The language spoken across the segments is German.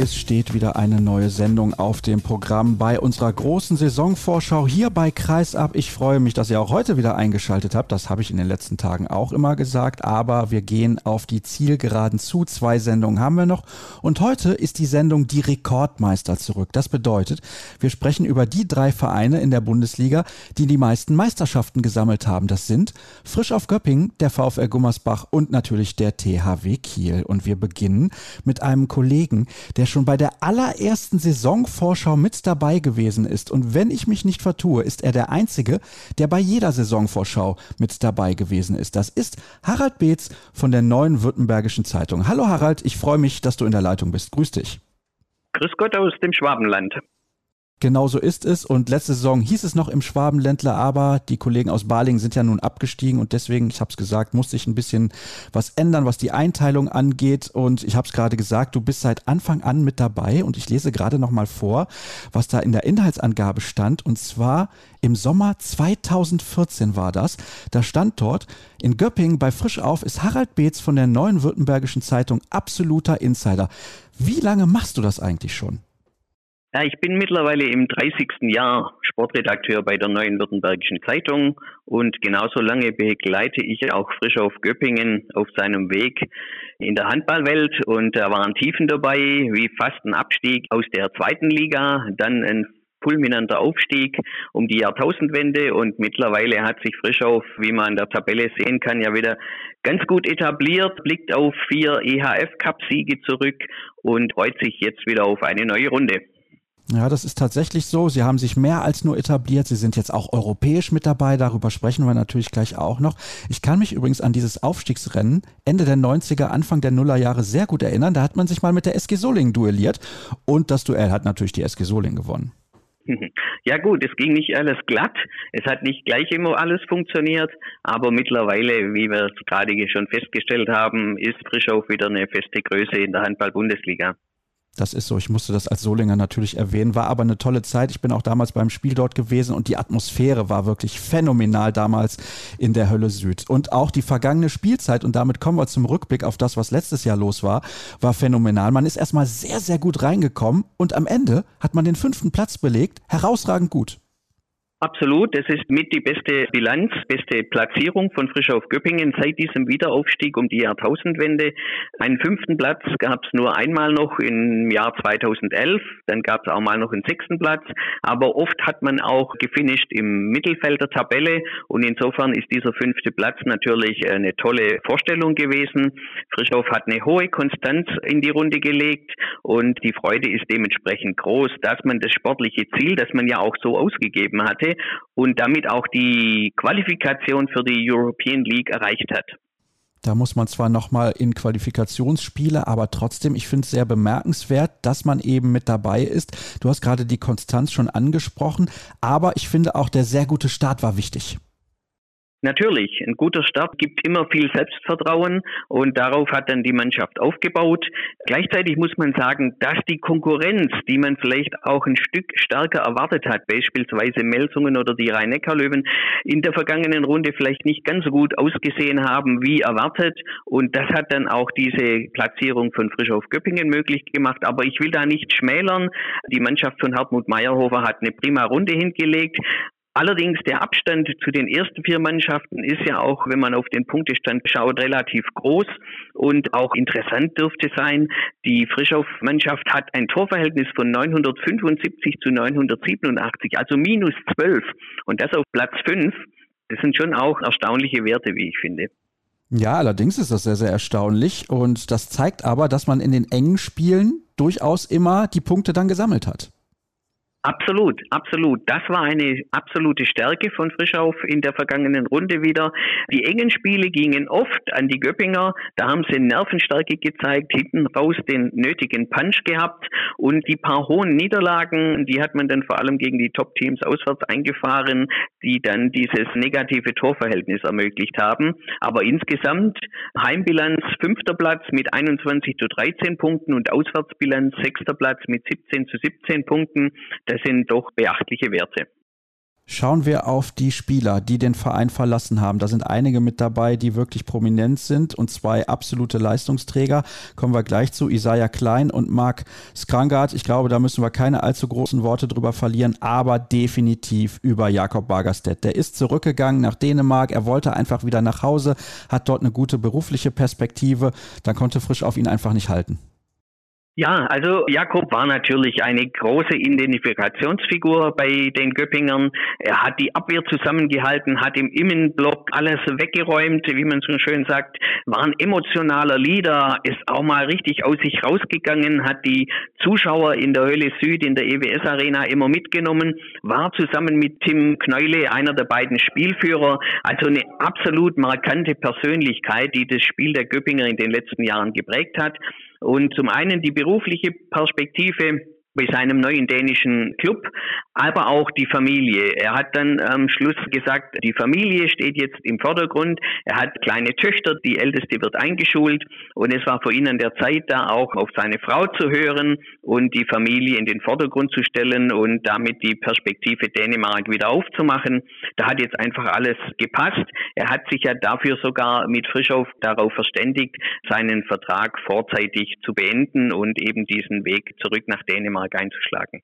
Es steht wieder eine neue Sendung auf dem Programm bei unserer großen Saisonvorschau hier bei Kreisab. Ich freue mich, dass ihr auch heute wieder eingeschaltet habt. Das habe ich in den letzten Tagen auch immer gesagt. Aber wir gehen auf die Zielgeraden zu. Zwei Sendungen haben wir noch. Und heute ist die Sendung Die Rekordmeister zurück. Das bedeutet, wir sprechen über die drei Vereine in der Bundesliga, die die meisten Meisterschaften gesammelt haben. Das sind Frisch auf Göppingen, der VfL Gummersbach und natürlich der THW Kiel. Und wir beginnen mit einem Kollegen, der schon bei der allerersten Saisonvorschau mit dabei gewesen ist. Und wenn ich mich nicht vertue, ist er der Einzige, der bei jeder Saisonvorschau mit dabei gewesen ist. Das ist Harald Beetz von der Neuen Württembergischen Zeitung. Hallo Harald, ich freue mich, dass du in der Leitung bist. Grüß dich. Grüß Gott aus dem Schwabenland. Genau so ist es. Und letzte Saison hieß es noch im Schwabenländler, aber die Kollegen aus Balingen sind ja nun abgestiegen und deswegen, ich habe es gesagt, musste ich ein bisschen was ändern, was die Einteilung angeht. Und ich habe es gerade gesagt, du bist seit Anfang an mit dabei und ich lese gerade noch mal vor, was da in der Inhaltsangabe stand. Und zwar im Sommer 2014 war das. Da stand dort, in Göppingen bei Frischauf ist Harald Beetz von der Neuen Württembergischen Zeitung absoluter Insider. Wie lange machst du das eigentlich schon? Ja, ich bin mittlerweile im 30. Jahr Sportredakteur bei der Neuen Württembergischen Zeitung und genauso lange begleite ich auch frisch auf Göppingen auf seinem Weg in der Handballwelt und da waren Tiefen dabei, wie fast ein Abstieg aus der zweiten Liga, dann ein fulminanter Aufstieg um die Jahrtausendwende und mittlerweile hat sich Frischhoff, wie man an der Tabelle sehen kann, ja wieder ganz gut etabliert, blickt auf vier EHF-Cup-Siege zurück und freut sich jetzt wieder auf eine neue Runde. Ja, das ist tatsächlich so. Sie haben sich mehr als nur etabliert. Sie sind jetzt auch europäisch mit dabei. Darüber sprechen wir natürlich gleich auch noch. Ich kann mich übrigens an dieses Aufstiegsrennen Ende der 90er, Anfang der Nullerjahre sehr gut erinnern. Da hat man sich mal mit der SG Solingen duelliert. Und das Duell hat natürlich die SG Solingen gewonnen. Ja gut, es ging nicht alles glatt. Es hat nicht gleich immer alles funktioniert, aber mittlerweile, wie wir es gerade schon festgestellt haben, ist Frischhoff wieder eine feste Größe in der Handball-Bundesliga. Das ist so. Ich musste das als Solinger natürlich erwähnen. War aber eine tolle Zeit. Ich bin auch damals beim Spiel dort gewesen und die Atmosphäre war wirklich phänomenal damals in der Hölle Süd. Und auch die vergangene Spielzeit, und damit kommen wir zum Rückblick auf das, was letztes Jahr los war, war phänomenal. Man ist erstmal sehr, sehr gut reingekommen und am Ende hat man den fünften Platz belegt. Herausragend gut. Absolut, das ist mit die beste Bilanz, beste Platzierung von Frisch auf Göppingen seit diesem Wiederaufstieg um die Jahrtausendwende. Einen fünften Platz gab es nur einmal noch im Jahr 2011, dann gab es auch mal noch einen sechsten Platz, aber oft hat man auch gefinisht im Mittelfeld der Tabelle und insofern ist dieser fünfte Platz natürlich eine tolle Vorstellung gewesen. Frischhoff hat eine hohe Konstanz in die Runde gelegt und die Freude ist dementsprechend groß, dass man das sportliche Ziel, das man ja auch so ausgegeben hatte, hatte und damit auch die Qualifikation für die European League erreicht hat. Da muss man zwar nochmal in Qualifikationsspiele, aber trotzdem, ich finde es sehr bemerkenswert, dass man eben mit dabei ist. Du hast gerade die Konstanz schon angesprochen, aber ich finde auch der sehr gute Start war wichtig. Natürlich, ein guter Start gibt immer viel Selbstvertrauen und darauf hat dann die Mannschaft aufgebaut. Gleichzeitig muss man sagen, dass die Konkurrenz, die man vielleicht auch ein Stück stärker erwartet hat, beispielsweise Melsungen oder die Rhein-Neckar-Löwen, in der vergangenen Runde vielleicht nicht ganz so gut ausgesehen haben wie erwartet und das hat dann auch diese Platzierung von Frischhof Göppingen möglich gemacht. Aber ich will da nicht schmälern. Die Mannschaft von Hartmut Meyerhofer hat eine prima Runde hingelegt. Allerdings der Abstand zu den ersten vier Mannschaften ist ja auch, wenn man auf den Punktestand schaut, relativ groß und auch interessant dürfte sein. Die Frischauf-Mannschaft hat ein Torverhältnis von 975 zu 987, also minus 12 und das auf Platz 5. Das sind schon auch erstaunliche Werte, wie ich finde. Ja, allerdings ist das sehr, sehr erstaunlich und das zeigt aber, dass man in den engen Spielen durchaus immer die Punkte dann gesammelt hat. Absolut, absolut. Das war eine absolute Stärke von Frischauf in der vergangenen Runde wieder. Die engen Spiele gingen oft an die Göppinger. Da haben sie Nervenstärke gezeigt, hinten raus den nötigen Punch gehabt und die paar hohen Niederlagen, die hat man dann vor allem gegen die Top-Teams auswärts eingefahren, die dann dieses negative Torverhältnis ermöglicht haben. Aber insgesamt Heimbilanz fünfter Platz mit 21 zu 13 Punkten und Auswärtsbilanz sechster Platz mit 17 zu 17 Punkten. Das sind doch beachtliche Werte. Schauen wir auf die Spieler, die den Verein verlassen haben. Da sind einige mit dabei, die wirklich prominent sind und zwei absolute Leistungsträger. Kommen wir gleich zu Isaiah Klein und Marc Skrangard. Ich glaube, da müssen wir keine allzu großen Worte drüber verlieren, aber definitiv über Jakob Bagerstedt. Der ist zurückgegangen nach Dänemark. Er wollte einfach wieder nach Hause, hat dort eine gute berufliche Perspektive. Dann konnte Frisch auf ihn einfach nicht halten. Ja, also Jakob war natürlich eine große Identifikationsfigur bei den Göppingern. Er hat die Abwehr zusammengehalten, hat im Innenblock alles weggeräumt, wie man so schön sagt, war ein emotionaler Leader, ist auch mal richtig aus sich rausgegangen, hat die Zuschauer in der Höhle Süd, in der EWS Arena immer mitgenommen, war zusammen mit Tim Kneule einer der beiden Spielführer, also eine absolut markante Persönlichkeit, die das Spiel der Göppinger in den letzten Jahren geprägt hat. Und zum einen die berufliche Perspektive bei seinem neuen dänischen Club, aber auch die Familie. Er hat dann am Schluss gesagt, die Familie steht jetzt im Vordergrund. Er hat kleine Töchter, die älteste wird eingeschult und es war für ihn an der Zeit da auch auf seine Frau zu hören und die Familie in den Vordergrund zu stellen und damit die Perspektive Dänemark wieder aufzumachen. Da hat jetzt einfach alles gepasst. Er hat sich ja dafür sogar mit Frischhoff darauf verständigt, seinen Vertrag vorzeitig zu beenden und eben diesen Weg zurück nach Dänemark Mark einzuschlagen.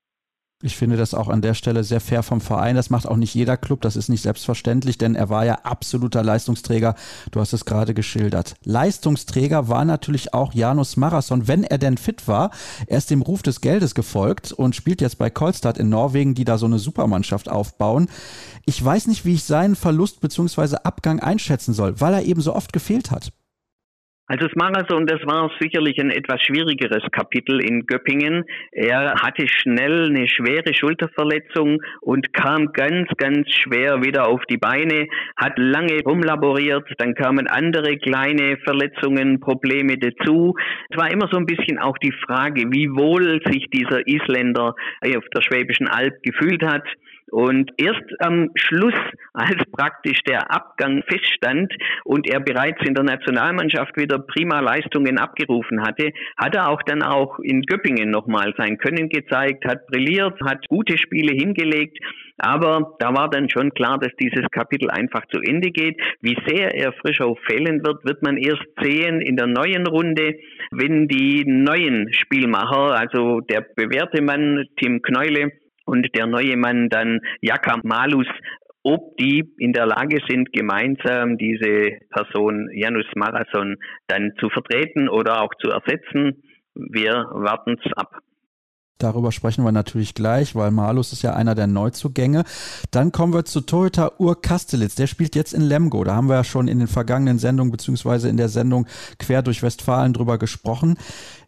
Ich finde das auch an der Stelle sehr fair vom Verein. Das macht auch nicht jeder Club. Das ist nicht selbstverständlich, denn er war ja absoluter Leistungsträger. Du hast es gerade geschildert. Leistungsträger war natürlich auch Janus Marathon, wenn er denn fit war. Er ist dem Ruf des Geldes gefolgt und spielt jetzt bei Kolstad in Norwegen, die da so eine Supermannschaft aufbauen. Ich weiß nicht, wie ich seinen Verlust bzw. Abgang einschätzen soll, weil er eben so oft gefehlt hat. Also das Marathon, das war sicherlich ein etwas schwierigeres Kapitel in Göppingen. Er hatte schnell eine schwere Schulterverletzung und kam ganz, ganz schwer wieder auf die Beine, hat lange rumlaboriert, dann kamen andere kleine Verletzungen, Probleme dazu. Es war immer so ein bisschen auch die Frage, wie wohl sich dieser Isländer auf der Schwäbischen Alb gefühlt hat. Und erst am Schluss, als praktisch der Abgang feststand und er bereits in der Nationalmannschaft wieder prima Leistungen abgerufen hatte, hat er auch dann auch in Göppingen nochmal sein Können gezeigt, hat brilliert, hat gute Spiele hingelegt. Aber da war dann schon klar, dass dieses Kapitel einfach zu Ende geht. Wie sehr er Frischhoff fehlen wird, wird man erst sehen in der neuen Runde, wenn die neuen Spielmacher, also der bewährte Mann Tim Kneule, und der neue Mann dann Jaka Malus ob die in der Lage sind, gemeinsam diese Person Janus Marathon dann zu vertreten oder auch zu ersetzen. Wir warten es ab. Darüber sprechen wir natürlich gleich, weil Malus ist ja einer der Neuzugänge. Dann kommen wir zu Toyota Ur Kastelitz. Der spielt jetzt in Lemgo. Da haben wir ja schon in den vergangenen Sendungen beziehungsweise in der Sendung Quer durch Westfalen drüber gesprochen.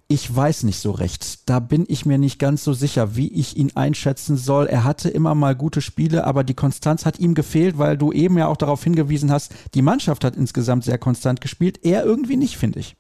Ich weiß nicht so recht. Da bin ich mir nicht ganz so sicher, wie ich ihn einschätzen soll. Er hatte immer mal gute Spiele, aber die Konstanz hat ihm gefehlt, weil du eben ja auch darauf hingewiesen hast, die Mannschaft hat insgesamt sehr konstant gespielt. Er irgendwie nicht, finde ich.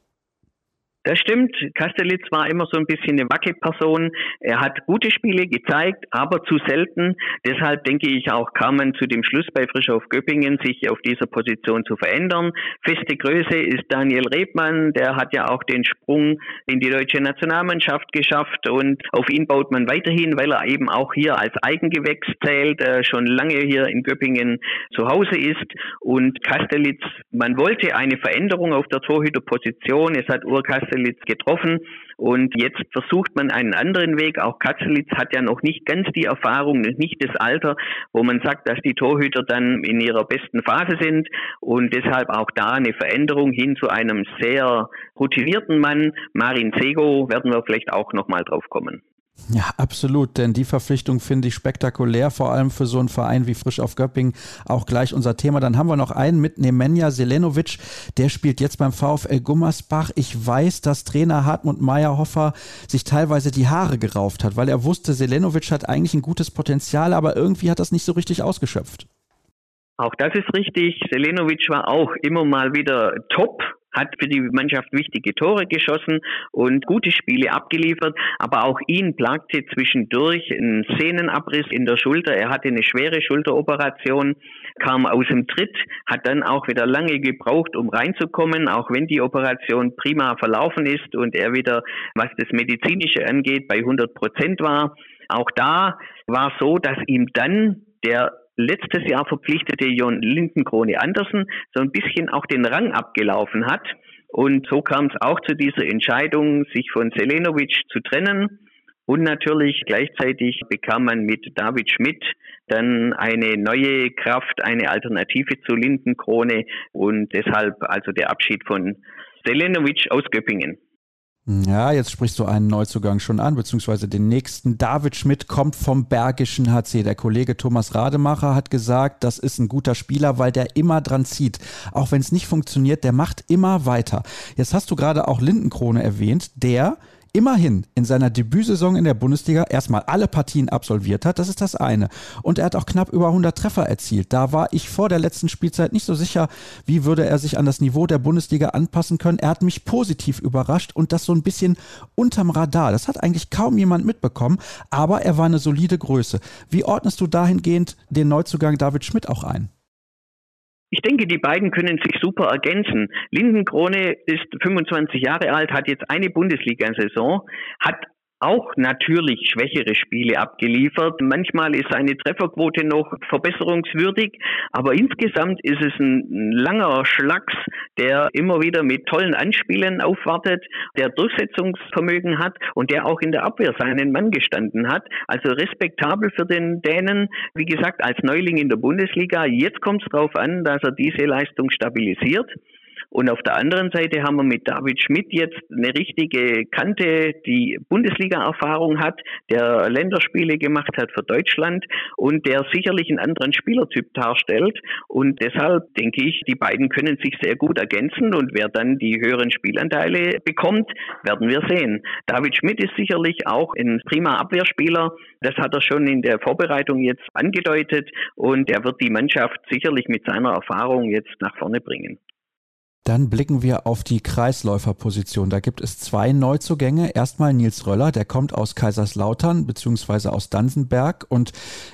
Das stimmt. Kastelitz war immer so ein bisschen eine Wackelperson. Er hat gute Spiele gezeigt, aber zu selten. Deshalb denke ich auch, kam man zu dem Schluss bei Frischhof Göppingen, sich auf dieser Position zu verändern. Feste Größe ist Daniel Rebmann. Der hat ja auch den Sprung in die deutsche Nationalmannschaft geschafft und auf ihn baut man weiterhin, weil er eben auch hier als Eigengewächs zählt, äh, schon lange hier in Göppingen zu Hause ist. Und Kastelitz, man wollte eine Veränderung auf der Torhüterposition. Es hat Ur Katzelitz getroffen und jetzt versucht man einen anderen Weg. Auch Katzelitz hat ja noch nicht ganz die Erfahrung, nicht das Alter, wo man sagt, dass die Torhüter dann in ihrer besten Phase sind und deshalb auch da eine Veränderung hin zu einem sehr routinierten Mann. Marin Sego werden wir vielleicht auch nochmal drauf kommen. Ja, absolut, denn die Verpflichtung finde ich spektakulär, vor allem für so einen Verein wie Frisch auf Göppingen, auch gleich unser Thema. Dann haben wir noch einen mit Nemanja Selenovic, der spielt jetzt beim VfL Gummersbach. Ich weiß, dass Trainer Hartmut Meyerhofer sich teilweise die Haare gerauft hat, weil er wusste, Selenovic hat eigentlich ein gutes Potenzial, aber irgendwie hat das nicht so richtig ausgeschöpft. Auch das ist richtig. Selenovic war auch immer mal wieder top hat für die Mannschaft wichtige Tore geschossen und gute Spiele abgeliefert. Aber auch ihn plagte zwischendurch ein Sehnenabriss in der Schulter. Er hatte eine schwere Schulteroperation, kam aus dem Tritt, hat dann auch wieder lange gebraucht, um reinzukommen, auch wenn die Operation prima verlaufen ist und er wieder, was das Medizinische angeht, bei 100 Prozent war. Auch da war so, dass ihm dann der letztes Jahr verpflichtete Jon Lindenkrone Andersen so ein bisschen auch den Rang abgelaufen hat. Und so kam es auch zu dieser Entscheidung, sich von Selenovic zu trennen. Und natürlich gleichzeitig bekam man mit David Schmidt dann eine neue Kraft, eine Alternative zu Lindenkrone und deshalb also der Abschied von Selenovic aus Göppingen. Ja, jetzt sprichst du einen Neuzugang schon an, beziehungsweise den nächsten. David Schmidt kommt vom Bergischen HC. Der Kollege Thomas Rademacher hat gesagt, das ist ein guter Spieler, weil der immer dran zieht. Auch wenn es nicht funktioniert, der macht immer weiter. Jetzt hast du gerade auch Lindenkrone erwähnt, der immerhin in seiner Debütsaison in der Bundesliga erstmal alle Partien absolviert hat. Das ist das eine. Und er hat auch knapp über 100 Treffer erzielt. Da war ich vor der letzten Spielzeit nicht so sicher, wie würde er sich an das Niveau der Bundesliga anpassen können. Er hat mich positiv überrascht und das so ein bisschen unterm Radar. Das hat eigentlich kaum jemand mitbekommen, aber er war eine solide Größe. Wie ordnest du dahingehend den Neuzugang David Schmidt auch ein? Ich denke, die beiden können sich super ergänzen. Lindenkrone ist 25 Jahre alt, hat jetzt eine Bundesliga-Saison, hat auch natürlich schwächere Spiele abgeliefert. Manchmal ist seine Trefferquote noch verbesserungswürdig, aber insgesamt ist es ein langer Schlags, der immer wieder mit tollen Anspielen aufwartet, der Durchsetzungsvermögen hat und der auch in der Abwehr seinen Mann gestanden hat. Also respektabel für den Dänen, wie gesagt, als Neuling in der Bundesliga. Jetzt kommt es darauf an, dass er diese Leistung stabilisiert. Und auf der anderen Seite haben wir mit David Schmidt jetzt eine richtige Kante, die Bundesliga-Erfahrung hat, der Länderspiele gemacht hat für Deutschland und der sicherlich einen anderen Spielertyp darstellt. Und deshalb denke ich, die beiden können sich sehr gut ergänzen und wer dann die höheren Spielanteile bekommt, werden wir sehen. David Schmidt ist sicherlich auch ein prima Abwehrspieler. Das hat er schon in der Vorbereitung jetzt angedeutet und er wird die Mannschaft sicherlich mit seiner Erfahrung jetzt nach vorne bringen. Dann blicken wir auf die Kreisläuferposition. Da gibt es zwei Neuzugänge. Erstmal Nils Röller, der kommt aus Kaiserslautern beziehungsweise aus Dansenberg und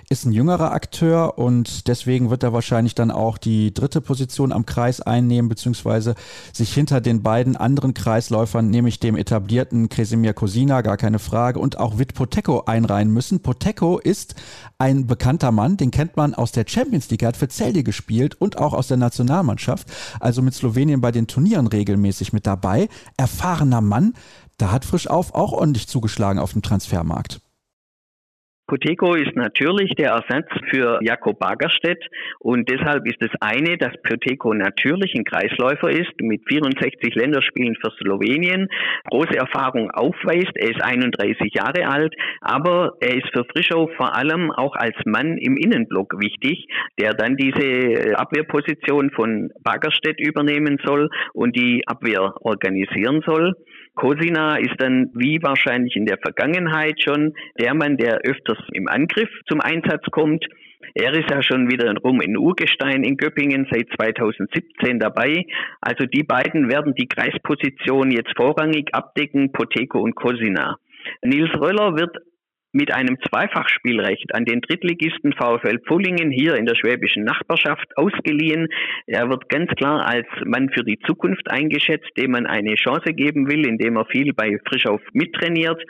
ist ein jüngerer Akteur und deswegen wird er wahrscheinlich dann auch die dritte Position am Kreis einnehmen beziehungsweise sich hinter den beiden anderen Kreisläufern, nämlich dem etablierten Kresimir Kosina, gar keine Frage, und auch Wit Poteko einreihen müssen. Poteko ist ein bekannter Mann, den kennt man aus der Champions League, er hat für Celje gespielt und auch aus der Nationalmannschaft, also mit Slowenien bei den Turnieren regelmäßig mit dabei. Erfahrener Mann, da hat frisch auf auch ordentlich zugeschlagen auf dem Transfermarkt. Poteco ist natürlich der Ersatz für Jakob Bagerstedt und deshalb ist das eine, dass Poteco natürlich ein Kreisläufer ist mit 64 Länderspielen für Slowenien, große Erfahrung aufweist. Er ist 31 Jahre alt, aber er ist für Frischau vor allem auch als Mann im Innenblock wichtig, der dann diese Abwehrposition von Bagerstedt übernehmen soll und die Abwehr organisieren soll. Kosina ist dann wie wahrscheinlich in der Vergangenheit schon der Mann, der öfters im Angriff zum Einsatz kommt. Er ist ja schon wieder rum in Urgestein in Göppingen seit 2017 dabei. Also die beiden werden die Kreisposition jetzt vorrangig abdecken, Poteco und Kosina. Nils Röller wird mit einem Zweifachspielrecht an den Drittligisten VfL Pfullingen hier in der schwäbischen Nachbarschaft ausgeliehen. Er wird ganz klar als Mann für die Zukunft eingeschätzt, dem man eine Chance geben will, indem er viel bei Frischauf mittrainiert.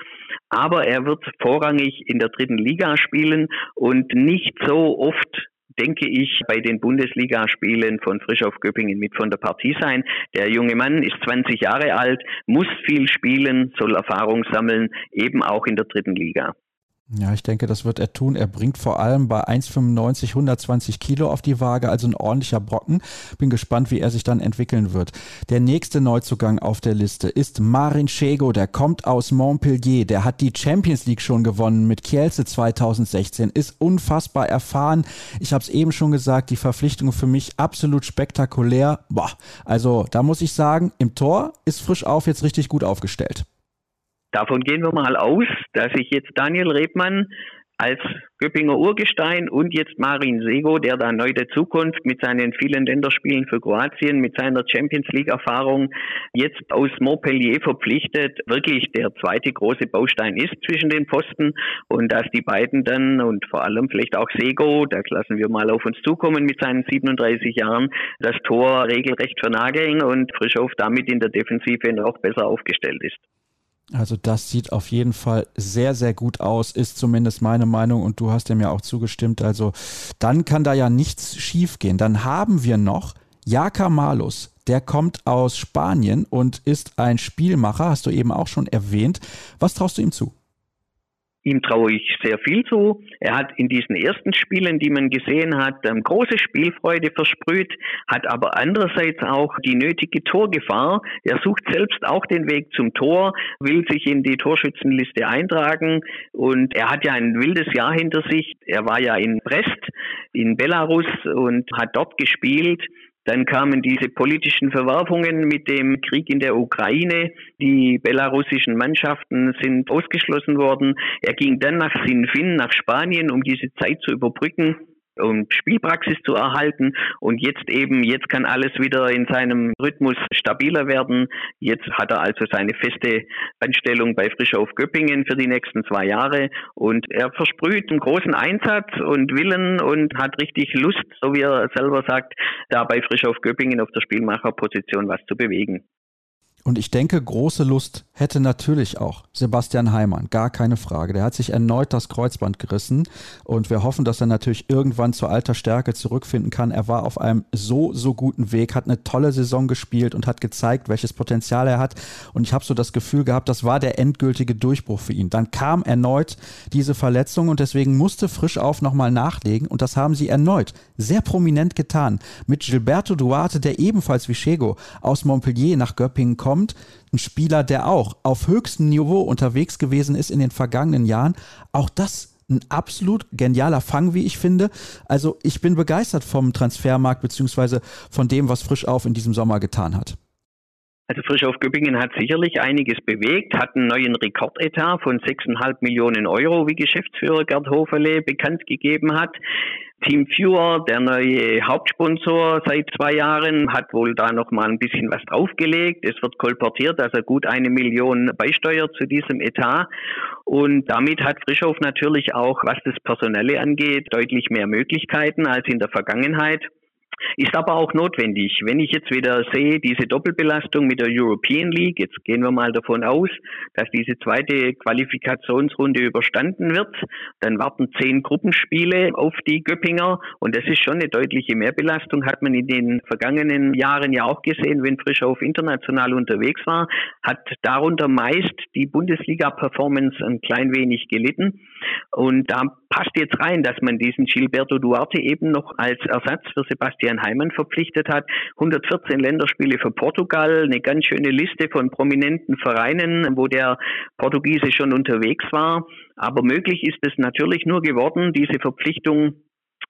Aber er wird vorrangig in der dritten Liga spielen und nicht so oft denke ich, bei den Bundesligaspielen von Frischauf Göppingen mit von der Partie sein. Der junge Mann ist 20 Jahre alt, muss viel spielen, soll Erfahrung sammeln, eben auch in der dritten Liga. Ja, ich denke, das wird er tun. Er bringt vor allem bei 1,95 120 Kilo auf die Waage, also ein ordentlicher Brocken. Bin gespannt, wie er sich dann entwickeln wird. Der nächste Neuzugang auf der Liste ist Marin Chego. Der kommt aus Montpellier. Der hat die Champions League schon gewonnen mit Kielce 2016. Ist unfassbar erfahren. Ich habe es eben schon gesagt, die Verpflichtung für mich absolut spektakulär. Boah, also da muss ich sagen, im Tor ist frisch auf jetzt richtig gut aufgestellt. Davon gehen wir mal aus, dass sich jetzt Daniel Rebmann als Göppinger Urgestein und jetzt Marin Sego, der da neu der Zukunft mit seinen vielen Länderspielen für Kroatien, mit seiner Champions League Erfahrung jetzt aus Montpellier verpflichtet, wirklich der zweite große Baustein ist zwischen den Posten und dass die beiden dann und vor allem vielleicht auch Sego, das lassen wir mal auf uns zukommen mit seinen 37 Jahren, das Tor regelrecht vernageln und Frischow damit in der Defensive noch besser aufgestellt ist. Also das sieht auf jeden Fall sehr, sehr gut aus, ist zumindest meine Meinung und du hast dem ja auch zugestimmt. Also dann kann da ja nichts schiefgehen. Dann haben wir noch Jaka Malus, der kommt aus Spanien und ist ein Spielmacher, hast du eben auch schon erwähnt. Was traust du ihm zu? Ihm traue ich sehr viel zu. Er hat in diesen ersten Spielen, die man gesehen hat, ähm, große Spielfreude versprüht, hat aber andererseits auch die nötige Torgefahr. Er sucht selbst auch den Weg zum Tor, will sich in die Torschützenliste eintragen und er hat ja ein wildes Jahr hinter sich. Er war ja in Brest in Belarus und hat dort gespielt. Dann kamen diese politischen Verwerfungen mit dem Krieg in der Ukraine. Die belarussischen Mannschaften sind ausgeschlossen worden. Er ging dann nach Sinfin, nach Spanien, um diese Zeit zu überbrücken um Spielpraxis zu erhalten. Und jetzt eben, jetzt kann alles wieder in seinem Rhythmus stabiler werden. Jetzt hat er also seine feste Anstellung bei Frischauf Göppingen für die nächsten zwei Jahre. Und er versprüht einen großen Einsatz und Willen und hat richtig Lust, so wie er selber sagt, da bei Frischauf Göppingen auf der Spielmacherposition was zu bewegen. Und ich denke, große Lust hätte natürlich auch Sebastian Heimann, gar keine Frage. Der hat sich erneut das Kreuzband gerissen und wir hoffen, dass er natürlich irgendwann zur alter Stärke zurückfinden kann. Er war auf einem so, so guten Weg, hat eine tolle Saison gespielt und hat gezeigt, welches Potenzial er hat. Und ich habe so das Gefühl gehabt, das war der endgültige Durchbruch für ihn. Dann kam erneut diese Verletzung und deswegen musste frisch auf nochmal nachlegen und das haben sie erneut sehr prominent getan. Mit Gilberto Duarte, der ebenfalls wie Chego aus Montpellier nach Göppingen kommt kommt, ein Spieler, der auch auf höchstem Niveau unterwegs gewesen ist in den vergangenen Jahren. Auch das ein absolut genialer Fang, wie ich finde. Also ich bin begeistert vom Transfermarkt beziehungsweise von dem, was Frisch auf in diesem Sommer getan hat. Also Frisch auf Göppingen hat sicherlich einiges bewegt, hat einen neuen Rekordetat von 6,5 Millionen Euro, wie Geschäftsführer Gerd Hoferle bekannt gegeben hat. Team Viewer, der neue Hauptsponsor seit zwei Jahren, hat wohl da noch mal ein bisschen was draufgelegt. Es wird kolportiert, er gut eine Million beisteuert zu diesem Etat. Und damit hat Frischhoff natürlich auch, was das Personelle angeht, deutlich mehr Möglichkeiten als in der Vergangenheit. Ist aber auch notwendig. Wenn ich jetzt wieder sehe, diese Doppelbelastung mit der European League, jetzt gehen wir mal davon aus, dass diese zweite Qualifikationsrunde überstanden wird, dann warten zehn Gruppenspiele auf die Göppinger und das ist schon eine deutliche Mehrbelastung, hat man in den vergangenen Jahren ja auch gesehen, wenn Frischhoff international unterwegs war, hat darunter meist die Bundesliga-Performance ein klein wenig gelitten und da passt jetzt rein, dass man diesen Gilberto Duarte eben noch als Ersatz für Sebastian Heimann verpflichtet hat. 114 Länderspiele für Portugal, eine ganz schöne Liste von prominenten Vereinen, wo der Portugiese schon unterwegs war. Aber möglich ist es natürlich nur geworden, diese Verpflichtung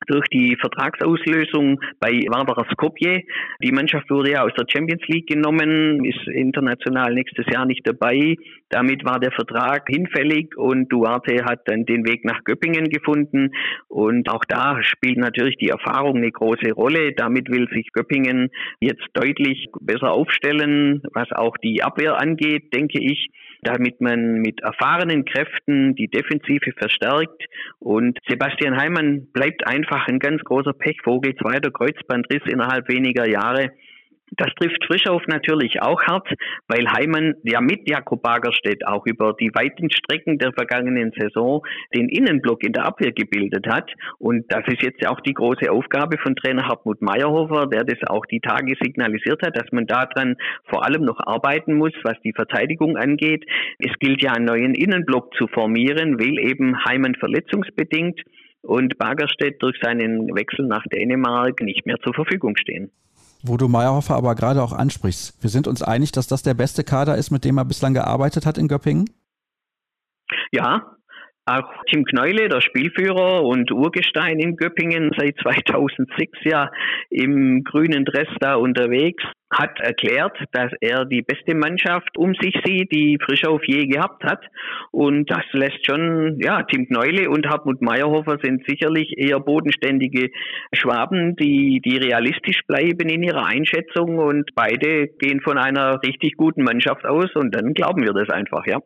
durch die Vertragsauslösung bei Vardar Skopje. Die Mannschaft wurde ja aus der Champions League genommen, ist international nächstes Jahr nicht dabei. Damit war der Vertrag hinfällig und Duarte hat dann den Weg nach Göppingen gefunden. Und auch da spielt natürlich die Erfahrung eine große Rolle. Damit will sich Göppingen jetzt deutlich besser aufstellen, was auch die Abwehr angeht, denke ich damit man mit erfahrenen Kräften die Defensive verstärkt. Und Sebastian Heimann bleibt einfach ein ganz großer Pechvogel, zweiter Kreuzbandriss innerhalb weniger Jahre. Das trifft Frischauf natürlich auch hart, weil Heimann ja mit Jakob Bagerstedt auch über die weiten Strecken der vergangenen Saison den Innenblock in der Abwehr gebildet hat. Und das ist jetzt auch die große Aufgabe von Trainer Hartmut Meyerhofer, der das auch die Tage signalisiert hat, dass man daran vor allem noch arbeiten muss, was die Verteidigung angeht. Es gilt ja einen neuen Innenblock zu formieren, weil eben Heimann verletzungsbedingt und Bagerstedt durch seinen Wechsel nach Dänemark nicht mehr zur Verfügung stehen. Wo du Meyerhofer aber gerade auch ansprichst, wir sind uns einig, dass das der beste Kader ist, mit dem er bislang gearbeitet hat in Göppingen? Ja, auch Tim Kneule, der Spielführer und Urgestein in Göppingen, seit 2006 ja im grünen Dress da unterwegs, hat erklärt, dass er die beste Mannschaft um sich sieht, die Frischauf je gehabt hat. Und das lässt schon, ja, Tim Kneule und Hartmut Meyerhofer sind sicherlich eher bodenständige Schwaben, die, die realistisch bleiben in ihrer Einschätzung und beide gehen von einer richtig guten Mannschaft aus und dann glauben wir das einfach, ja.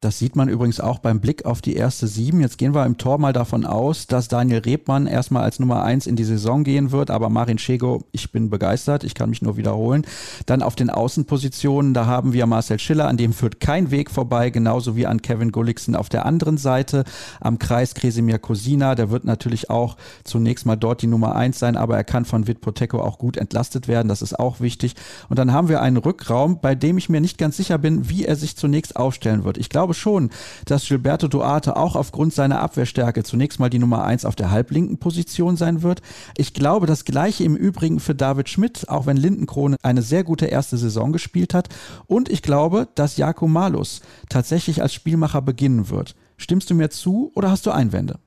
Das sieht man übrigens auch beim Blick auf die erste Sieben. Jetzt gehen wir im Tor mal davon aus, dass Daniel Rebmann erstmal als Nummer eins in die Saison gehen wird. Aber Marin Schego, ich bin begeistert, ich kann mich nur wiederholen. Dann auf den Außenpositionen, da haben wir Marcel Schiller, an dem führt kein Weg vorbei, genauso wie an Kevin Gulliksen auf der anderen Seite. Am Kreis Kresimir Kosina, der wird natürlich auch zunächst mal dort die Nummer eins sein, aber er kann von Vitpoteco auch gut entlastet werden. Das ist auch wichtig. Und dann haben wir einen Rückraum, bei dem ich mir nicht ganz sicher bin, wie er sich zunächst aufstellen wird. Ich glaube, glaube schon, dass Gilberto Duarte auch aufgrund seiner Abwehrstärke zunächst mal die Nummer eins auf der halblinken Position sein wird. Ich glaube das gleiche im Übrigen für David Schmidt, auch wenn Lindenkrone eine sehr gute erste Saison gespielt hat. Und ich glaube, dass Jako Malus tatsächlich als Spielmacher beginnen wird. Stimmst du mir zu oder hast du Einwände?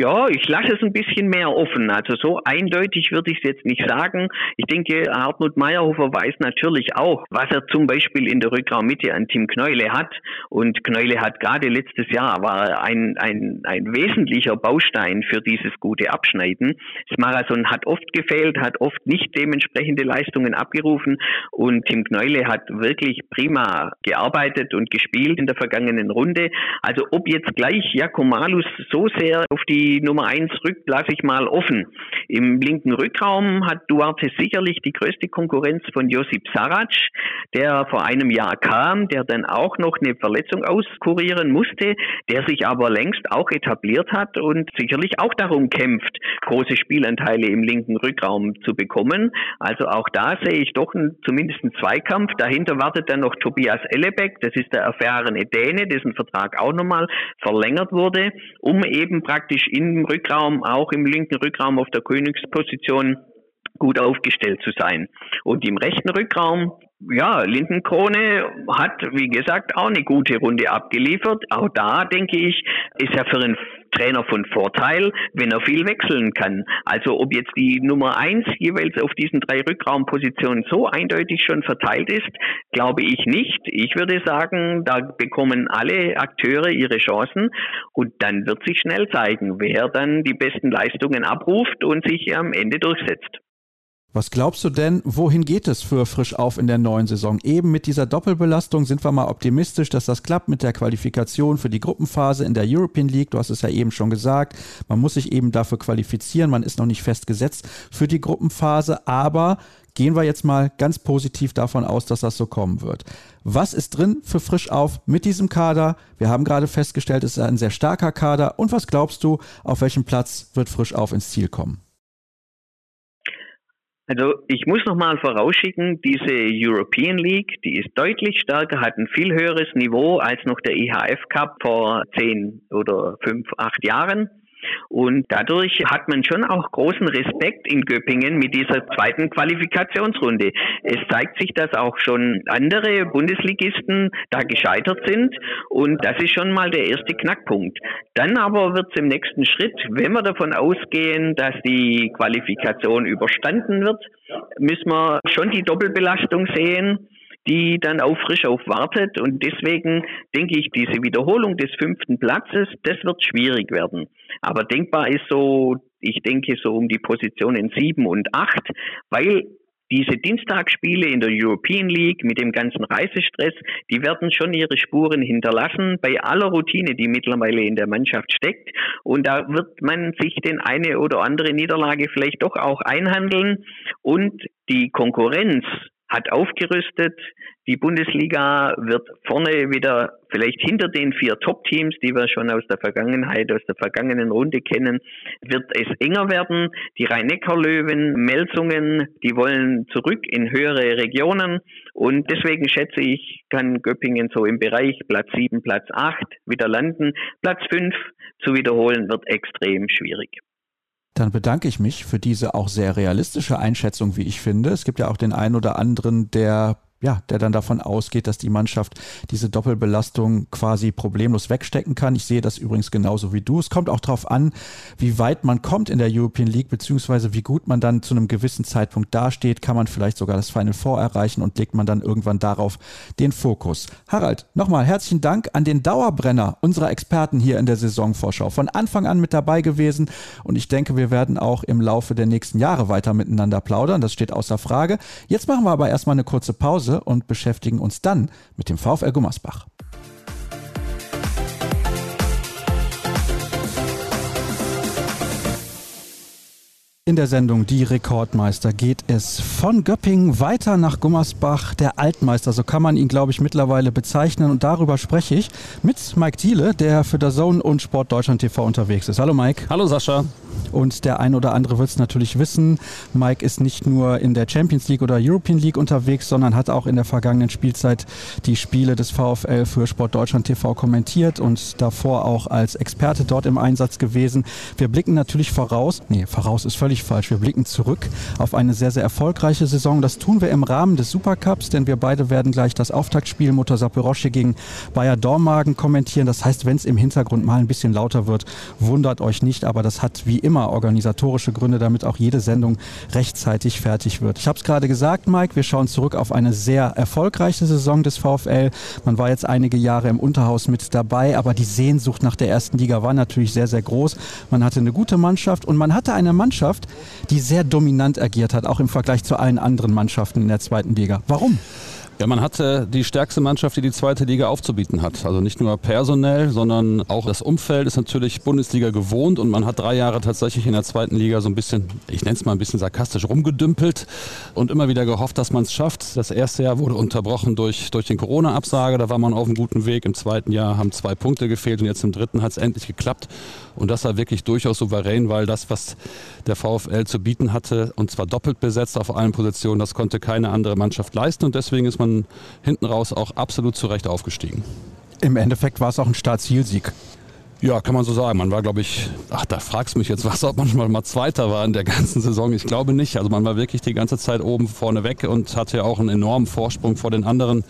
Ja, ich lasse es ein bisschen mehr offen. Also so eindeutig würde ich es jetzt nicht sagen. Ich denke, Hartmut Meyerhofer weiß natürlich auch, was er zum Beispiel in der Rückraummitte an Tim Kneule hat. Und Kneule hat gerade letztes Jahr war ein, ein, ein wesentlicher Baustein für dieses gute Abschneiden. Das Marathon hat oft gefehlt, hat oft nicht dementsprechende Leistungen abgerufen. Und Tim Kneule hat wirklich prima gearbeitet und gespielt in der vergangenen Runde. Also ob jetzt gleich Jakomalus so sehr auf die die Nummer eins rückt, lasse ich mal offen. Im linken Rückraum hat Duarte sicherlich die größte Konkurrenz von Josip Sarac, der vor einem Jahr kam, der dann auch noch eine Verletzung auskurieren musste, der sich aber längst auch etabliert hat und sicherlich auch darum kämpft, große Spielanteile im linken Rückraum zu bekommen. Also auch da sehe ich doch einen, zumindest einen Zweikampf. Dahinter wartet dann noch Tobias Ellebeck, das ist der erfahrene Däne, dessen Vertrag auch nochmal verlängert wurde, um eben praktisch im Rückraum, auch im linken Rückraum auf der Königsposition gut aufgestellt zu sein. Und im rechten Rückraum, ja, Lindenkrone hat, wie gesagt, auch eine gute Runde abgeliefert. Auch da, denke ich, ist er für einen Trainer von Vorteil, wenn er viel wechseln kann. Also ob jetzt die Nummer eins jeweils auf diesen drei Rückraumpositionen so eindeutig schon verteilt ist, glaube ich nicht. Ich würde sagen, da bekommen alle Akteure ihre Chancen und dann wird sich schnell zeigen, wer dann die besten Leistungen abruft und sich am Ende durchsetzt. Was glaubst du denn, wohin geht es für Frisch auf in der neuen Saison? Eben mit dieser Doppelbelastung sind wir mal optimistisch, dass das klappt mit der Qualifikation für die Gruppenphase in der European League. Du hast es ja eben schon gesagt. Man muss sich eben dafür qualifizieren. Man ist noch nicht festgesetzt für die Gruppenphase. Aber gehen wir jetzt mal ganz positiv davon aus, dass das so kommen wird. Was ist drin für Frisch auf mit diesem Kader? Wir haben gerade festgestellt, es ist ein sehr starker Kader. Und was glaubst du, auf welchem Platz wird Frisch auf ins Ziel kommen? Also ich muss noch mal vorausschicken, diese European League, die ist deutlich stärker, hat ein viel höheres Niveau als noch der IHF Cup vor zehn oder fünf, acht Jahren. Und dadurch hat man schon auch großen Respekt in Göppingen mit dieser zweiten Qualifikationsrunde. Es zeigt sich, dass auch schon andere Bundesligisten da gescheitert sind. Und das ist schon mal der erste Knackpunkt. Dann aber wird es im nächsten Schritt, wenn wir davon ausgehen, dass die Qualifikation überstanden wird, müssen wir schon die Doppelbelastung sehen die dann auf Frischauf wartet. Und deswegen denke ich, diese Wiederholung des fünften Platzes, das wird schwierig werden. Aber denkbar ist so, ich denke so um die Positionen sieben und acht, weil diese Dienstagsspiele in der European League mit dem ganzen Reisestress, die werden schon ihre Spuren hinterlassen bei aller Routine, die mittlerweile in der Mannschaft steckt. Und da wird man sich den eine oder andere Niederlage vielleicht doch auch einhandeln. Und die Konkurrenz hat aufgerüstet. Die Bundesliga wird vorne wieder vielleicht hinter den vier Top-Teams, die wir schon aus der Vergangenheit, aus der vergangenen Runde kennen, wird es enger werden. Die Rhein-Neckar-Löwen, Melsungen, die wollen zurück in höhere Regionen. Und deswegen schätze ich, kann Göppingen so im Bereich Platz 7, Platz 8 wieder landen. Platz 5 zu wiederholen wird extrem schwierig. Dann bedanke ich mich für diese auch sehr realistische Einschätzung, wie ich finde. Es gibt ja auch den einen oder anderen, der ja, der dann davon ausgeht, dass die Mannschaft diese Doppelbelastung quasi problemlos wegstecken kann. Ich sehe das übrigens genauso wie du. Es kommt auch darauf an, wie weit man kommt in der European League, beziehungsweise wie gut man dann zu einem gewissen Zeitpunkt dasteht. Kann man vielleicht sogar das Final Four erreichen und legt man dann irgendwann darauf den Fokus. Harald, nochmal herzlichen Dank an den Dauerbrenner unserer Experten hier in der Saisonvorschau. Von Anfang an mit dabei gewesen und ich denke, wir werden auch im Laufe der nächsten Jahre weiter miteinander plaudern. Das steht außer Frage. Jetzt machen wir aber erstmal eine kurze Pause Pause und beschäftigen uns dann mit dem VfL Gummersbach. In der Sendung Die Rekordmeister geht es von Göppingen weiter nach Gummersbach, der Altmeister, so kann man ihn, glaube ich, mittlerweile bezeichnen. Und darüber spreche ich mit Mike Thiele, der für der Zone und Sport Deutschland TV unterwegs ist. Hallo Mike. Hallo Sascha. Und der ein oder andere wird es natürlich wissen. Mike ist nicht nur in der Champions League oder European League unterwegs, sondern hat auch in der vergangenen Spielzeit die Spiele des VfL für Sport Deutschland TV kommentiert und davor auch als Experte dort im Einsatz gewesen. Wir blicken natürlich voraus, nee, voraus ist völlig falsch. Wir blicken zurück auf eine sehr, sehr erfolgreiche Saison. Das tun wir im Rahmen des Supercups, denn wir beide werden gleich das Auftaktspiel Mutter Sapirosche gegen Bayer Dormagen kommentieren. Das heißt, wenn es im Hintergrund mal ein bisschen lauter wird, wundert euch nicht, aber das hat wie immer organisatorische Gründe, damit auch jede Sendung rechtzeitig fertig wird. Ich habe es gerade gesagt, Mike, wir schauen zurück auf eine sehr erfolgreiche Saison des VfL. Man war jetzt einige Jahre im Unterhaus mit dabei, aber die Sehnsucht nach der ersten Liga war natürlich sehr, sehr groß. Man hatte eine gute Mannschaft und man hatte eine Mannschaft, die sehr dominant agiert hat, auch im Vergleich zu allen anderen Mannschaften in der zweiten Liga. Warum? Ja, man hatte die stärkste Mannschaft, die die zweite Liga aufzubieten hat. Also nicht nur personell, sondern auch das Umfeld ist natürlich Bundesliga gewohnt und man hat drei Jahre tatsächlich in der zweiten Liga so ein bisschen, ich nenne es mal ein bisschen sarkastisch, rumgedümpelt und immer wieder gehofft, dass man es schafft. Das erste Jahr wurde unterbrochen durch, durch den Corona-Absage, da war man auf einem guten Weg. Im zweiten Jahr haben zwei Punkte gefehlt und jetzt im dritten hat es endlich geklappt. Und das war wirklich durchaus souverän, weil das, was der VfL zu bieten hatte, und zwar doppelt besetzt auf allen Positionen, das konnte keine andere Mannschaft leisten. Und deswegen ist man hinten raus auch absolut zu Recht aufgestiegen. Im Endeffekt war es auch ein Startzielsieg. Ja, kann man so sagen. Man war, glaube ich, ach, da fragst du mich jetzt was, ob man mal Zweiter war in der ganzen Saison. Ich glaube nicht. Also man war wirklich die ganze Zeit oben vorne weg und hatte ja auch einen enormen Vorsprung vor den anderen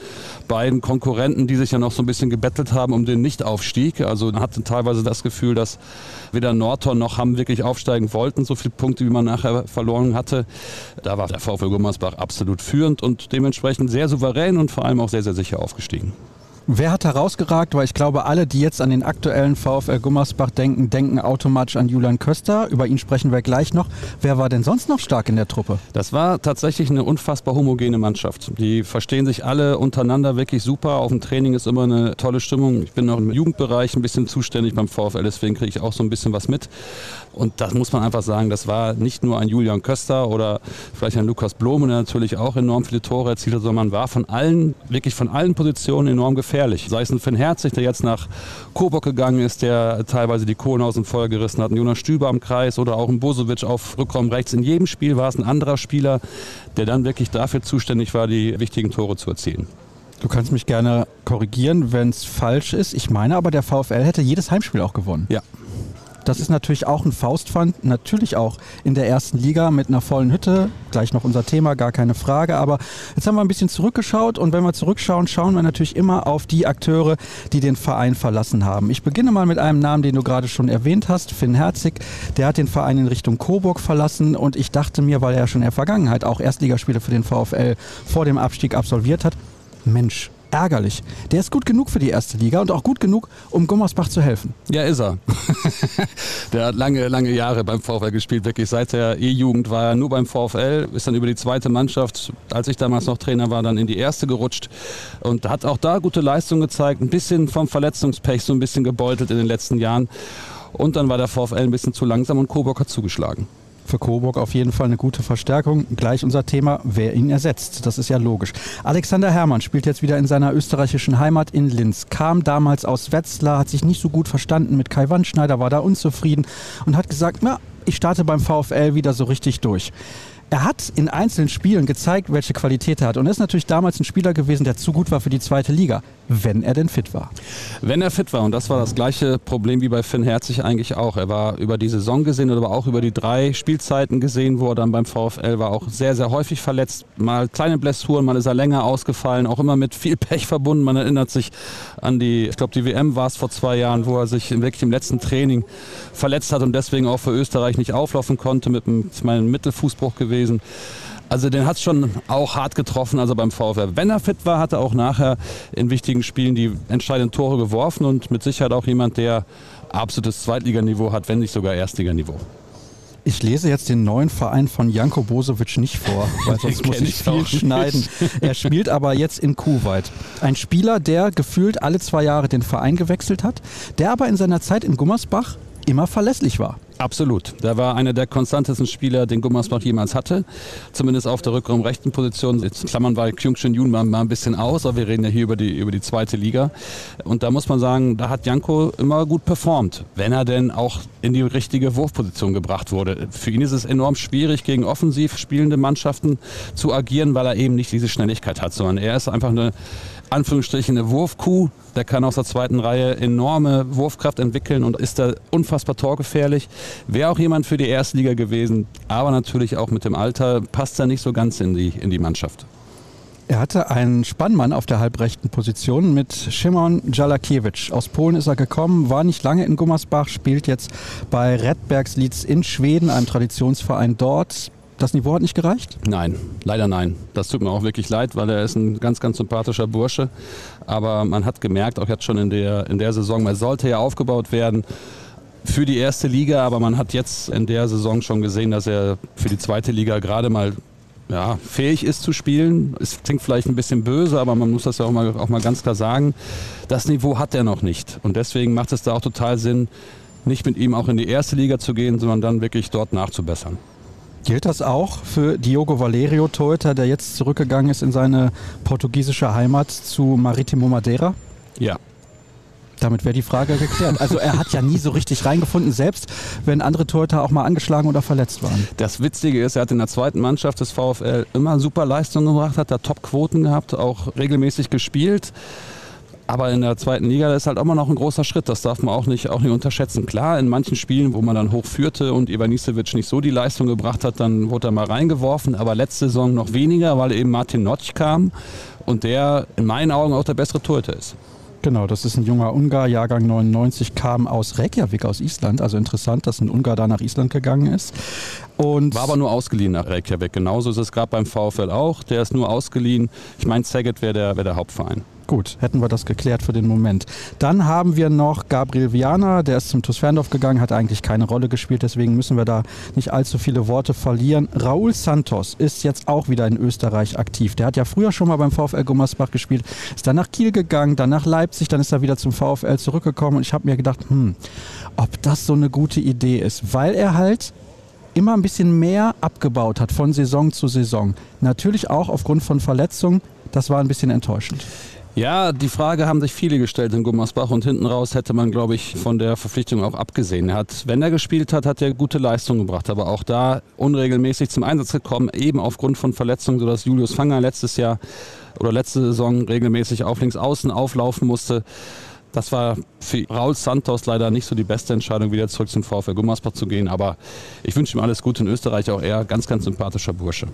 beiden Konkurrenten, die sich ja noch so ein bisschen gebettelt haben um den Nichtaufstieg. Also man hatte teilweise das Gefühl, dass weder Norton noch Hamm wirklich aufsteigen wollten, so viele Punkte, wie man nachher verloren hatte. Da war der VfL Gummersbach absolut führend und dementsprechend sehr souverän und vor allem auch sehr, sehr sicher aufgestiegen. Wer hat herausgeragt? Weil ich glaube, alle, die jetzt an den aktuellen VfL Gummersbach denken, denken automatisch an Julian Köster. Über ihn sprechen wir gleich noch. Wer war denn sonst noch stark in der Truppe? Das war tatsächlich eine unfassbar homogene Mannschaft. Die verstehen sich alle untereinander wirklich super. Auf dem Training ist immer eine tolle Stimmung. Ich bin noch im Jugendbereich ein bisschen zuständig beim VfL, deswegen kriege ich auch so ein bisschen was mit. Und das muss man einfach sagen, das war nicht nur ein Julian Köster oder vielleicht ein Lukas Blome, der natürlich auch enorm viele Tore erzielt hat, sondern man war von allen, wirklich von allen Positionen enorm gefährlich. Sei es ein Finn Herzig, der jetzt nach Coburg gegangen ist, der teilweise die Kohlen aus dem Feuer gerissen hat, ein Jonas Stüber am Kreis oder auch ein Bosovic auf Rückraum rechts. In jedem Spiel war es ein anderer Spieler, der dann wirklich dafür zuständig war, die wichtigen Tore zu erzielen. Du kannst mich gerne korrigieren, wenn es falsch ist. Ich meine aber, der VfL hätte jedes Heimspiel auch gewonnen. Ja, das ist natürlich auch ein Faustpfand, natürlich auch in der ersten Liga mit einer vollen Hütte. Gleich noch unser Thema, gar keine Frage. Aber jetzt haben wir ein bisschen zurückgeschaut und wenn wir zurückschauen, schauen wir natürlich immer auf die Akteure, die den Verein verlassen haben. Ich beginne mal mit einem Namen, den du gerade schon erwähnt hast, Finn Herzig. Der hat den Verein in Richtung Coburg verlassen und ich dachte mir, weil er schon in der Vergangenheit auch Erstligaspiele für den VfL vor dem Abstieg absolviert hat, Mensch, ärgerlich. Der ist gut genug für die erste Liga und auch gut genug, um Gummersbach zu helfen. Ja, ist er. der hat lange, lange Jahre beim VfL gespielt, wirklich seit der E-Jugend war er nur beim VfL, ist dann über die zweite Mannschaft, als ich damals noch Trainer war, dann in die erste gerutscht und hat auch da gute Leistung gezeigt, ein bisschen vom Verletzungspech so ein bisschen gebeutelt in den letzten Jahren. Und dann war der VfL ein bisschen zu langsam und Coburg hat zugeschlagen für Coburg auf jeden Fall eine gute Verstärkung. Gleich unser Thema, wer ihn ersetzt. Das ist ja logisch. Alexander Herrmann spielt jetzt wieder in seiner österreichischen Heimat in Linz. Kam damals aus Wetzlar, hat sich nicht so gut verstanden mit Kai Wandschneider, war da unzufrieden und hat gesagt, na, ich starte beim VfL wieder so richtig durch. Er hat in einzelnen Spielen gezeigt, welche Qualität er hat. Und er ist natürlich damals ein Spieler gewesen, der zu gut war für die zweite Liga wenn er denn fit war. Wenn er fit war, und das war das gleiche Problem wie bei Finn Herzig eigentlich auch. Er war über die Saison gesehen, aber auch über die drei Spielzeiten gesehen, wo er dann beim VfL war, auch sehr, sehr häufig verletzt. Mal kleine Blessuren, mal ist er länger ausgefallen, auch immer mit viel Pech verbunden. Man erinnert sich an die, ich glaube, die WM war es vor zwei Jahren, wo er sich wirklich im letzten Training verletzt hat und deswegen auch für Österreich nicht auflaufen konnte, mit einem, Mittelfußbruch gewesen. Also den hat es schon auch hart getroffen, also beim VfR. Wenn er fit war, hat er auch nachher in wichtigen Spielen die entscheidenden Tore geworfen und mit Sicherheit auch jemand, der absolutes Zweitliganiveau hat, wenn nicht sogar Erstliganiveau. Ich lese jetzt den neuen Verein von Janko Bosovic nicht vor, weil sonst muss ich viel schneiden. Er spielt aber jetzt in Kuwait. Ein Spieler, der gefühlt alle zwei Jahre den Verein gewechselt hat, der aber in seiner Zeit in Gummersbach immer verlässlich war. Absolut. Der war einer der konstantesten Spieler, den Gummersbach jemals hatte. Zumindest auf der Rückraum rechten Position. Jetzt klammern wir Kyungshin Jun mal, mal ein bisschen aus, aber wir reden ja hier über die, über die zweite Liga. Und da muss man sagen, da hat Janko immer gut performt, wenn er denn auch in die richtige Wurfposition gebracht wurde. Für ihn ist es enorm schwierig, gegen offensiv spielende Mannschaften zu agieren, weil er eben nicht diese Schnelligkeit hat, sondern er ist einfach eine Anführungsstrichen eine Wurfkuh. Der kann aus der zweiten Reihe enorme Wurfkraft entwickeln und ist da unfassbar torgefährlich. Wäre auch jemand für die Erstliga gewesen, aber natürlich auch mit dem Alter passt er nicht so ganz in die, in die Mannschaft. Er hatte einen Spannmann auf der halbrechten Position mit Szymon Jalakiewicz. Aus Polen ist er gekommen, war nicht lange in Gummersbach, spielt jetzt bei Redbergslieds in Schweden, einem Traditionsverein dort. Das Niveau hat nicht gereicht? Nein, leider nein. Das tut mir auch wirklich leid, weil er ist ein ganz, ganz sympathischer Bursche. Aber man hat gemerkt, auch jetzt schon in der, in der Saison, man sollte ja aufgebaut werden für die erste Liga, aber man hat jetzt in der Saison schon gesehen, dass er für die zweite Liga gerade mal ja, fähig ist zu spielen. Es klingt vielleicht ein bisschen böse, aber man muss das ja auch mal, auch mal ganz klar sagen. Das Niveau hat er noch nicht. Und deswegen macht es da auch total Sinn, nicht mit ihm auch in die erste Liga zu gehen, sondern dann wirklich dort nachzubessern. Gilt das auch für Diogo Valerio, Torhüter, der jetzt zurückgegangen ist in seine portugiesische Heimat zu Maritimo Madeira? Ja. Damit wäre die Frage geklärt. Also er hat ja nie so richtig reingefunden, selbst wenn andere Torhüter auch mal angeschlagen oder verletzt waren. Das Witzige ist, er hat in der zweiten Mannschaft des VfL immer super Leistungen gebracht, hat da Top-Quoten gehabt, auch regelmäßig gespielt. Aber in der zweiten Liga ist halt immer noch ein großer Schritt. Das darf man auch nicht, auch nicht unterschätzen. Klar, in manchen Spielen, wo man dann hoch führte und Ivanisevic nicht so die Leistung gebracht hat, dann wurde er mal reingeworfen. Aber letzte Saison noch weniger, weil eben Martin Notch kam und der in meinen Augen auch der bessere Torhüter ist. Genau, das ist ein junger Ungar, Jahrgang 99, kam aus Reykjavik, aus Island. Also interessant, dass ein Ungar da nach Island gegangen ist. Und War aber nur ausgeliehen nach Reykjavik. Genauso ist es gerade beim VfL auch. Der ist nur ausgeliehen. Ich meine, Saget wäre der, wär der Hauptverein. Gut, hätten wir das geklärt für den Moment. Dann haben wir noch Gabriel Viana, der ist zum TuS Ferndorf gegangen, hat eigentlich keine Rolle gespielt, deswegen müssen wir da nicht allzu viele Worte verlieren. Raúl Santos ist jetzt auch wieder in Österreich aktiv. Der hat ja früher schon mal beim VfL Gummersbach gespielt, ist dann nach Kiel gegangen, dann nach Leipzig, dann ist er wieder zum VfL zurückgekommen und ich habe mir gedacht, hm, ob das so eine gute Idee ist, weil er halt immer ein bisschen mehr abgebaut hat von Saison zu Saison. Natürlich auch aufgrund von Verletzungen. Das war ein bisschen enttäuschend. Ja, die Frage haben sich viele gestellt in Gummersbach und hinten raus hätte man, glaube ich, von der Verpflichtung auch abgesehen. Er hat, wenn er gespielt hat, hat er gute Leistung gebracht, aber auch da unregelmäßig zum Einsatz gekommen, eben aufgrund von Verletzungen, sodass Julius Fanger letztes Jahr oder letzte Saison regelmäßig auf links außen auflaufen musste. Das war für Raul Santos leider nicht so die beste Entscheidung, wieder zurück zum VfL Gummersbach zu gehen. Aber ich wünsche ihm alles Gute in Österreich, auch er ganz, ganz sympathischer Bursche.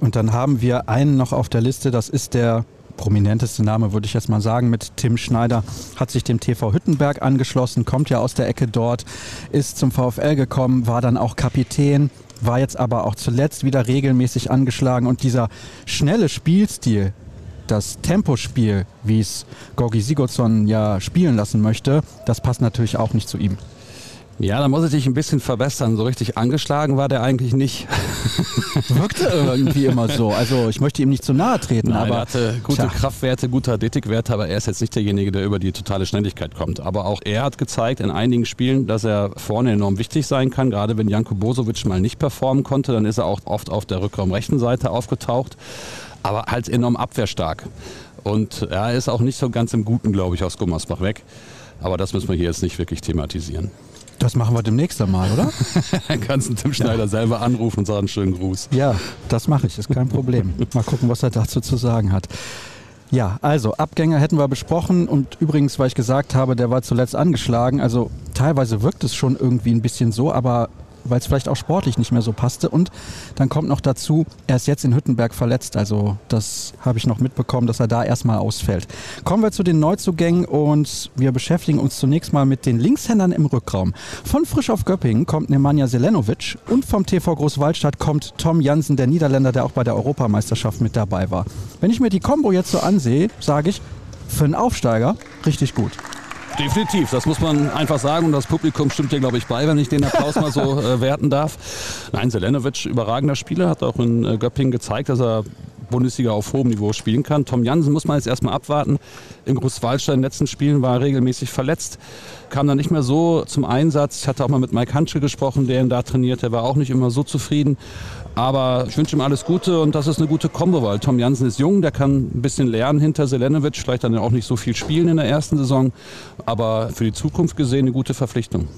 Und dann haben wir einen noch auf der Liste, das ist der prominenteste Name, würde ich jetzt mal sagen, mit Tim Schneider, hat sich dem TV Hüttenberg angeschlossen, kommt ja aus der Ecke dort, ist zum VfL gekommen, war dann auch Kapitän, war jetzt aber auch zuletzt wieder regelmäßig angeschlagen und dieser schnelle Spielstil, das Tempospiel, wie es Gorgi Sigurdsson ja spielen lassen möchte, das passt natürlich auch nicht zu ihm. Ja, da muss ich dich ein bisschen verbessern. So richtig angeschlagen war der eigentlich nicht. Wirkte irgendwie immer so. Also ich möchte ihm nicht zu nahe treten, Nein, aber. Er hatte gute tja. Kraftwerte, gute Athletikwerte, aber er ist jetzt nicht derjenige, der über die totale Schnelligkeit kommt. Aber auch er hat gezeigt in einigen Spielen, dass er vorne enorm wichtig sein kann. Gerade wenn Janko Bosovic mal nicht performen konnte, dann ist er auch oft auf der Rückraumrechten Seite aufgetaucht. Aber halt enorm abwehrstark. Und er ist auch nicht so ganz im Guten, glaube ich, aus Gummersbach weg. Aber das müssen wir hier jetzt nicht wirklich thematisieren. Das machen wir demnächst einmal, oder? Dann kannst du Tim Schneider ja. selber anrufen und sagen schönen Gruß. Ja, das mache ich, ist kein Problem. Mal gucken, was er dazu zu sagen hat. Ja, also Abgänger hätten wir besprochen und übrigens, weil ich gesagt habe, der war zuletzt angeschlagen, also teilweise wirkt es schon irgendwie ein bisschen so, aber weil es vielleicht auch sportlich nicht mehr so passte. Und dann kommt noch dazu, er ist jetzt in Hüttenberg verletzt. Also das habe ich noch mitbekommen, dass er da erstmal ausfällt. Kommen wir zu den Neuzugängen und wir beschäftigen uns zunächst mal mit den Linkshändern im Rückraum. Von Frisch auf Göppingen kommt Nemanja Selenovic und vom TV Großwaldstadt kommt Tom Jansen, der Niederländer, der auch bei der Europameisterschaft mit dabei war. Wenn ich mir die Combo jetzt so ansehe, sage ich, für einen Aufsteiger richtig gut. Definitiv, das muss man einfach sagen und das Publikum stimmt dir, glaube ich, bei, wenn ich den Applaus mal so äh, werten darf. Nein, Selenovic, überragender Spieler, hat auch in äh, Göppingen gezeigt, dass er Bundesliga auf hohem Niveau spielen kann. Tom Jansen muss man jetzt erstmal abwarten. In Großwaldstein in den letzten Spielen war er regelmäßig verletzt, kam dann nicht mehr so zum Einsatz. Ich hatte auch mal mit Mike Hanschel gesprochen, der ihn da trainiert. Der war auch nicht immer so zufrieden. Aber ich wünsche ihm alles Gute und das ist eine gute Kombo, weil Tom Jansen ist jung, der kann ein bisschen lernen hinter Selenovic, vielleicht dann auch nicht so viel spielen in der ersten Saison, aber für die Zukunft gesehen eine gute Verpflichtung.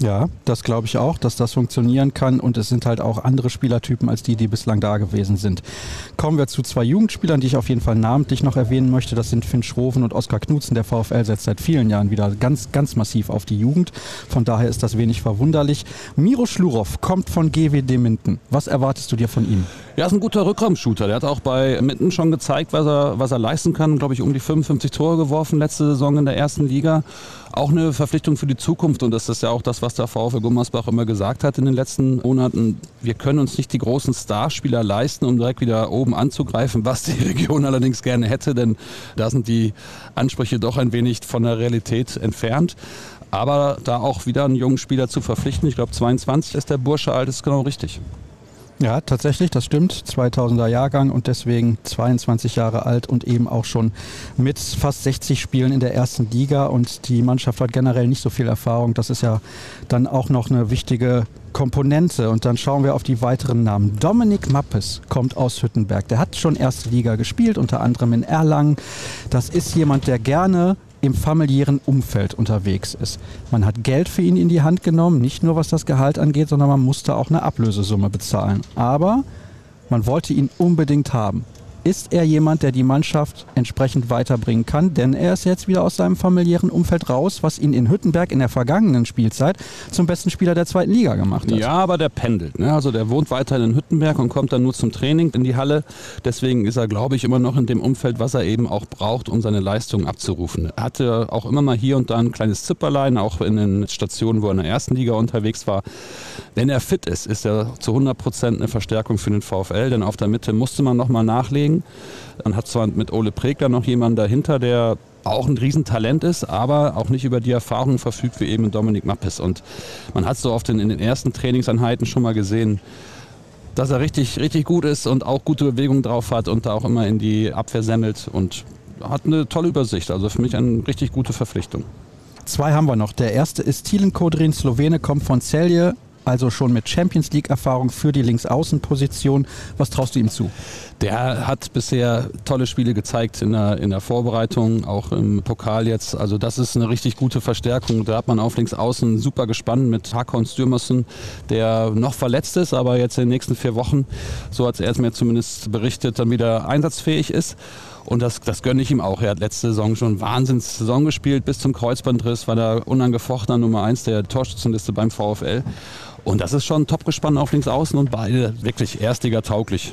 Ja, das glaube ich auch, dass das funktionieren kann und es sind halt auch andere Spielertypen als die, die bislang da gewesen sind. Kommen wir zu zwei Jugendspielern, die ich auf jeden Fall namentlich noch erwähnen möchte. Das sind Finn Schroven und Oskar Knutzen. Der VfL setzt seit vielen Jahren wieder ganz, ganz massiv auf die Jugend. Von daher ist das wenig verwunderlich. Miro Schlurow kommt von GWD Minden. Was erwartest du dir von ihm? Ja, ist ein guter Rückraumshooter. Der hat auch bei Mitten schon gezeigt, was er, was er leisten kann. Glaube ich, um die 55 Tore geworfen letzte Saison in der ersten Liga. Auch eine Verpflichtung für die Zukunft. Und das ist ja auch das, was der VfL Gummersbach immer gesagt hat in den letzten Monaten. Wir können uns nicht die großen Starspieler leisten, um direkt wieder oben anzugreifen, was die Region allerdings gerne hätte, denn da sind die Ansprüche doch ein wenig von der Realität entfernt. Aber da auch wieder einen jungen Spieler zu verpflichten, ich glaube 22 ist der Bursche alt, ist genau richtig. Ja, tatsächlich, das stimmt. 2000er Jahrgang und deswegen 22 Jahre alt und eben auch schon mit fast 60 Spielen in der ersten Liga. Und die Mannschaft hat generell nicht so viel Erfahrung. Das ist ja dann auch noch eine wichtige Komponente. Und dann schauen wir auf die weiteren Namen. Dominik Mappes kommt aus Hüttenberg. Der hat schon erste Liga gespielt, unter anderem in Erlangen. Das ist jemand, der gerne im familiären Umfeld unterwegs ist. Man hat Geld für ihn in die Hand genommen, nicht nur was das Gehalt angeht, sondern man musste auch eine Ablösesumme bezahlen. Aber man wollte ihn unbedingt haben ist er jemand, der die Mannschaft entsprechend weiterbringen kann, denn er ist jetzt wieder aus seinem familiären Umfeld raus, was ihn in Hüttenberg in der vergangenen Spielzeit zum besten Spieler der zweiten Liga gemacht hat. Ja, aber der pendelt. Ne? Also der wohnt weiterhin in Hüttenberg und kommt dann nur zum Training in die Halle. Deswegen ist er, glaube ich, immer noch in dem Umfeld, was er eben auch braucht, um seine Leistungen abzurufen. Er hatte auch immer mal hier und da ein kleines Zipperlein, auch in den Stationen, wo er in der ersten Liga unterwegs war. Wenn er fit ist, ist er zu 100 Prozent eine Verstärkung für den VfL, denn auf der Mitte musste man nochmal nachlegen kriegen. Man hat zwar mit Ole Pregler noch jemanden dahinter, der auch ein Riesentalent ist, aber auch nicht über die Erfahrung verfügt wie eben Dominik Mappes. Und man hat so oft in, in den ersten Trainingseinheiten schon mal gesehen, dass er richtig, richtig gut ist und auch gute Bewegungen drauf hat und da auch immer in die Abwehr semmelt und hat eine tolle Übersicht. Also für mich eine richtig gute Verpflichtung. Zwei haben wir noch. Der erste ist Thielen Kodrin, Slowene, kommt von Celje, also schon mit Champions League-Erfahrung für die Linksaußenposition. Was traust du ihm zu? Der hat bisher tolle Spiele gezeigt in der, in der Vorbereitung, auch im Pokal jetzt. Also das ist eine richtig gute Verstärkung. Da hat man auf Linksaußen super gespannt mit Hakon Stürmersen, der noch verletzt ist, aber jetzt in den nächsten vier Wochen, so hat er es mir zumindest berichtet, dann wieder einsatzfähig ist. Und das, das gönne ich ihm auch. Er hat letzte Saison schon Wahnsinns Saison gespielt. Bis zum Kreuzbandriss war der unangefochtener Nummer 1 der Torschützenliste beim VfL. Und das ist schon top gespannt auf links außen und beide wirklich Erstliga tauglich.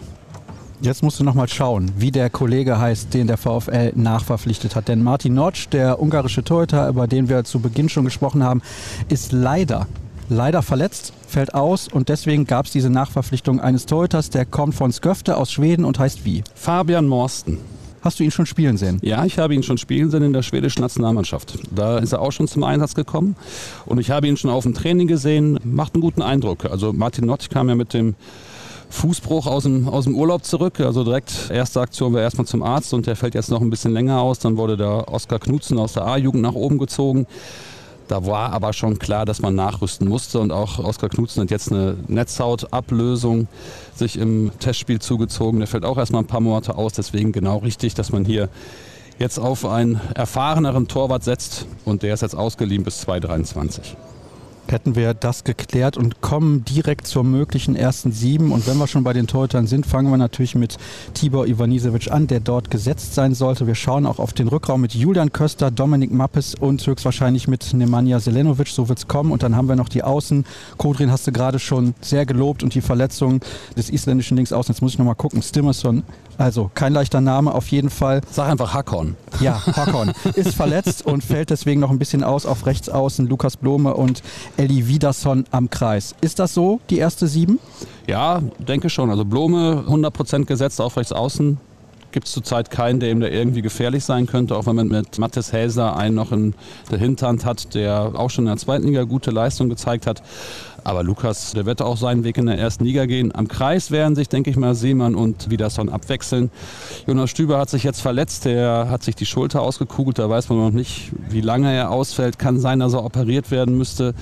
Jetzt musst du noch mal schauen, wie der Kollege heißt, den der VfL nachverpflichtet hat. Denn Martin Notsch, der ungarische Torhüter, über den wir zu Beginn schon gesprochen haben, ist leider, leider verletzt, fällt aus und deswegen gab es diese Nachverpflichtung eines Torhüters, der kommt von Sköfte aus Schweden und heißt wie? Fabian Morsten. Hast du ihn schon spielen sehen? Ja, ich habe ihn schon spielen sehen in der schwedischen Nationalmannschaft. Da ist er auch schon zum Einsatz gekommen. Und ich habe ihn schon auf dem Training gesehen. Macht einen guten Eindruck. Also Martin Nott kam ja mit dem Fußbruch aus dem, aus dem Urlaub zurück. Also direkt erste Aktion war erstmal zum Arzt und der fällt jetzt noch ein bisschen länger aus. Dann wurde der Oskar Knutzen aus der A-Jugend nach oben gezogen. Da war aber schon klar, dass man nachrüsten musste und auch Oskar Knutzen hat jetzt eine Netzhautablösung sich im Testspiel zugezogen. Der fällt auch erstmal ein paar Monate aus, deswegen genau richtig, dass man hier jetzt auf einen erfahreneren Torwart setzt. Und der ist jetzt ausgeliehen bis 2023 hätten wir das geklärt und kommen direkt zur möglichen ersten sieben. Und wenn wir schon bei den Torhütern sind, fangen wir natürlich mit Tibor Ivanisevic an, der dort gesetzt sein sollte. Wir schauen auch auf den Rückraum mit Julian Köster, Dominik Mappes und höchstwahrscheinlich mit Nemanja Selenovic. So wird es kommen. Und dann haben wir noch die Außen. Kodrin hast du gerade schon sehr gelobt und die Verletzung des isländischen Linksaußen. Jetzt muss ich nochmal gucken. Stimmerson, also kein leichter Name auf jeden Fall. Sag einfach Hackon. Ja, Hackon ist verletzt und fällt deswegen noch ein bisschen aus auf Rechtsaußen. Lukas Blome und Elli Wiederson am Kreis. Ist das so, die erste sieben? Ja, denke schon. Also Blome 100% gesetzt auf rechts außen. Gibt es zurzeit keinen, der ihm da irgendwie gefährlich sein könnte, auch wenn man mit Mathis Häser einen noch in der Hinterhand hat, der auch schon in der zweiten Liga gute Leistung gezeigt hat. Aber Lukas, der wird auch seinen Weg in der ersten Liga gehen. Am Kreis werden sich, denke ich mal, Seemann und Wiederson abwechseln. Jonas Stüber hat sich jetzt verletzt. Der hat sich die Schulter ausgekugelt. Da weiß man noch nicht, wie lange er ausfällt. Kann sein, dass er operiert werden müsste.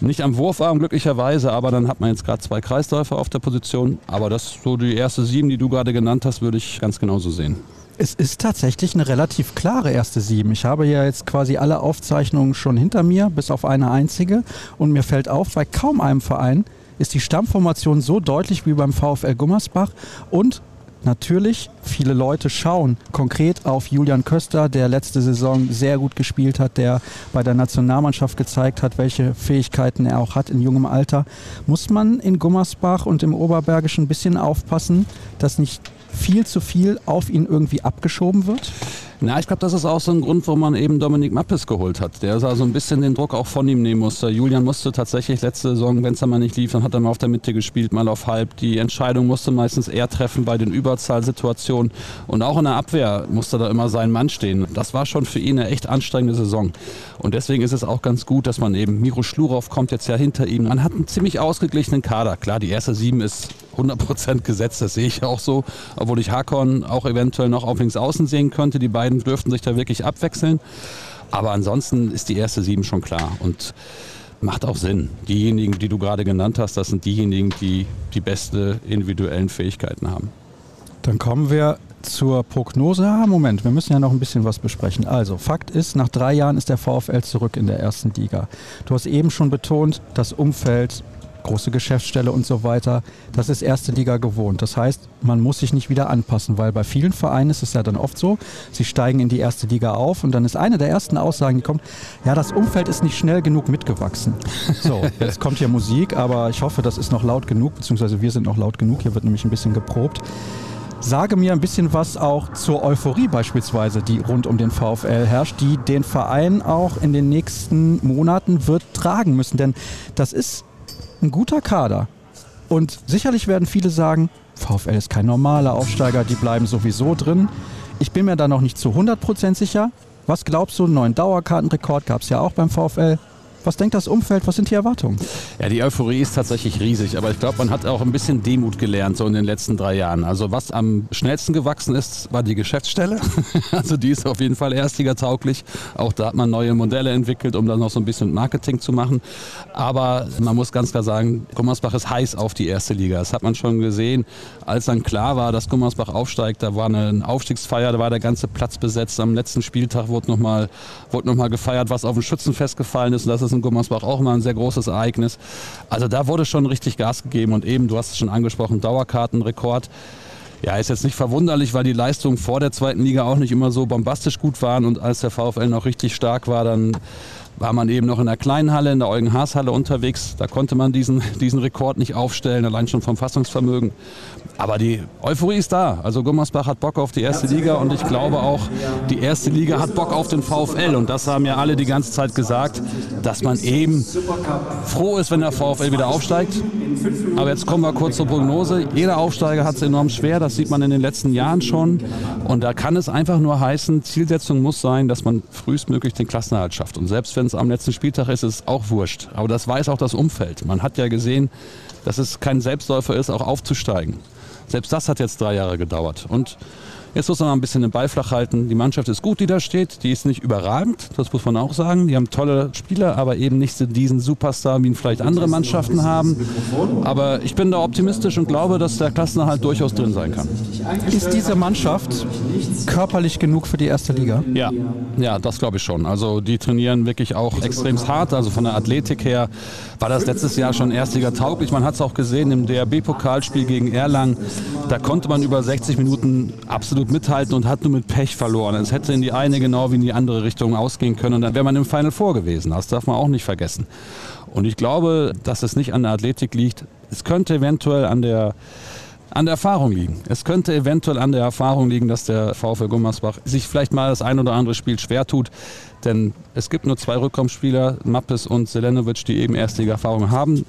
Nicht am Wurfarm glücklicherweise, aber dann hat man jetzt gerade zwei Kreisläufer auf der Position. Aber das so die erste sieben, die du gerade genannt hast, würde ich ganz genauso sehen. Es ist tatsächlich eine relativ klare erste Sieben. Ich habe ja jetzt quasi alle Aufzeichnungen schon hinter mir, bis auf eine einzige. Und mir fällt auf, bei kaum einem Verein ist die Stammformation so deutlich wie beim VfL Gummersbach und natürlich, viele Leute schauen konkret auf Julian Köster, der letzte Saison sehr gut gespielt hat, der bei der Nationalmannschaft gezeigt hat, welche Fähigkeiten er auch hat in jungem Alter. Muss man in Gummersbach und im Oberbergischen ein bisschen aufpassen, dass nicht viel zu viel auf ihn irgendwie abgeschoben wird? Na, ich glaube, das ist auch so ein Grund, warum man eben Dominik Mappes geholt hat. Der so ein bisschen den Druck auch von ihm nehmen musste. Julian musste tatsächlich letzte Saison, wenn es dann mal nicht lief, dann hat er mal auf der Mitte gespielt, mal auf halb. Die Entscheidung musste meistens er treffen bei den Überzahlsituationen. Und auch in der Abwehr musste da immer sein Mann stehen. Das war schon für ihn eine echt anstrengende Saison. Und deswegen ist es auch ganz gut, dass man eben, Miro Schlurow kommt jetzt ja hinter ihm. Man hat einen ziemlich ausgeglichenen Kader. Klar, die erste sieben ist 100% gesetzt, das sehe ich auch so. Obwohl ich Hakon auch eventuell noch auf links außen sehen könnte. Die beiden dürften sich da wirklich abwechseln. Aber ansonsten ist die erste sieben schon klar. Und macht auch Sinn. Diejenigen, die du gerade genannt hast, das sind diejenigen, die die beste individuellen Fähigkeiten haben. Dann kommen wir zur Prognose. Ah, Moment, wir müssen ja noch ein bisschen was besprechen. Also, Fakt ist, nach drei Jahren ist der VfL zurück in der ersten Liga. Du hast eben schon betont, das Umfeld, große Geschäftsstelle und so weiter, das ist erste Liga gewohnt. Das heißt, man muss sich nicht wieder anpassen, weil bei vielen Vereinen ist es ja dann oft so, sie steigen in die erste Liga auf und dann ist eine der ersten Aussagen, die kommt, ja, das Umfeld ist nicht schnell genug mitgewachsen. So, jetzt kommt hier Musik, aber ich hoffe, das ist noch laut genug, beziehungsweise wir sind noch laut genug, hier wird nämlich ein bisschen geprobt. Sage mir ein bisschen was auch zur Euphorie beispielsweise, die rund um den VfL herrscht, die den Verein auch in den nächsten Monaten wird tragen müssen. Denn das ist ein guter Kader. Und sicherlich werden viele sagen, VfL ist kein normaler Aufsteiger, die bleiben sowieso drin. Ich bin mir da noch nicht zu 100% sicher. Was glaubst du, einen neuen Dauerkartenrekord gab es ja auch beim VfL. Was denkt das Umfeld? Was sind die Erwartungen? Ja, die Euphorie ist tatsächlich riesig, aber ich glaube, man hat auch ein bisschen Demut gelernt so in den letzten drei Jahren. Also was am schnellsten gewachsen ist, war die Geschäftsstelle. also die ist auf jeden Fall erstligatauglich. Auch da hat man neue Modelle entwickelt, um dann noch so ein bisschen Marketing zu machen. Aber man muss ganz klar sagen, Gummersbach ist heiß auf die erste Liga. Das hat man schon gesehen, als dann klar war, dass Gummersbach aufsteigt. Da war eine Aufstiegsfeier, da war der ganze Platz besetzt. Am letzten Spieltag wurde nochmal noch gefeiert, was auf dem Schützenfest gefallen ist. Und das ist in Gummersbach auch immer ein sehr großes Ereignis. Also da wurde schon richtig Gas gegeben und eben, du hast es schon angesprochen, Dauerkartenrekord. Ja, ist jetzt nicht verwunderlich, weil die Leistungen vor der zweiten Liga auch nicht immer so bombastisch gut waren und als der VfL noch richtig stark war, dann war man eben noch in der kleinen Halle, in der Eugen-Haas-Halle unterwegs. Da konnte man diesen, diesen Rekord nicht aufstellen, allein schon vom Fassungsvermögen. Aber die Euphorie ist da. Also Gummersbach hat Bock auf die erste Liga und ich glaube auch, die erste Liga hat Bock auf den VfL. Und das haben ja alle die ganze Zeit gesagt, dass man eben froh ist, wenn der VfL wieder aufsteigt. Aber jetzt kommen wir kurz zur Prognose. Jeder Aufsteiger hat es enorm schwer, das sieht man in den letzten Jahren schon. Und da kann es einfach nur heißen, Zielsetzung muss sein, dass man frühestmöglich den Klassenerhalt schafft. Und selbst wenn es am letzten Spieltag ist, ist es auch wurscht. Aber das weiß auch das Umfeld. Man hat ja gesehen, dass es kein Selbstläufer ist, auch aufzusteigen. Selbst das hat jetzt drei Jahre gedauert. Und Jetzt muss man mal ein bisschen den Ball flach halten. Die Mannschaft ist gut, die da steht. Die ist nicht überragend, das muss man auch sagen. Die haben tolle Spieler, aber eben nicht diesen Superstar, wie ihn vielleicht andere Mannschaften haben. Aber ich bin da optimistisch und glaube, dass der Klassenerhalt durchaus drin sein kann. Ist diese Mannschaft körperlich genug für die erste Liga? Ja, ja, das glaube ich schon. Also die trainieren wirklich auch extrem hart. Also von der Athletik her war das letztes Jahr schon Erstliga tauglich. Man hat es auch gesehen im DRB-Pokalspiel gegen Erlangen. Da konnte man über 60 Minuten absolut gut mithalten und hat nur mit Pech verloren. Es hätte in die eine genau wie in die andere Richtung ausgehen können und dann wäre man im Final Four gewesen. Das darf man auch nicht vergessen. Und ich glaube, dass es nicht an der Athletik liegt. Es könnte eventuell an der an der Erfahrung liegen. Es könnte eventuell an der Erfahrung liegen, dass der VfL Gummersbach sich vielleicht mal das ein oder andere Spiel schwer tut. Denn es gibt nur zwei Rückkommensspieler, Mappes und Selenovic, die eben Erstliga-Erfahrung haben.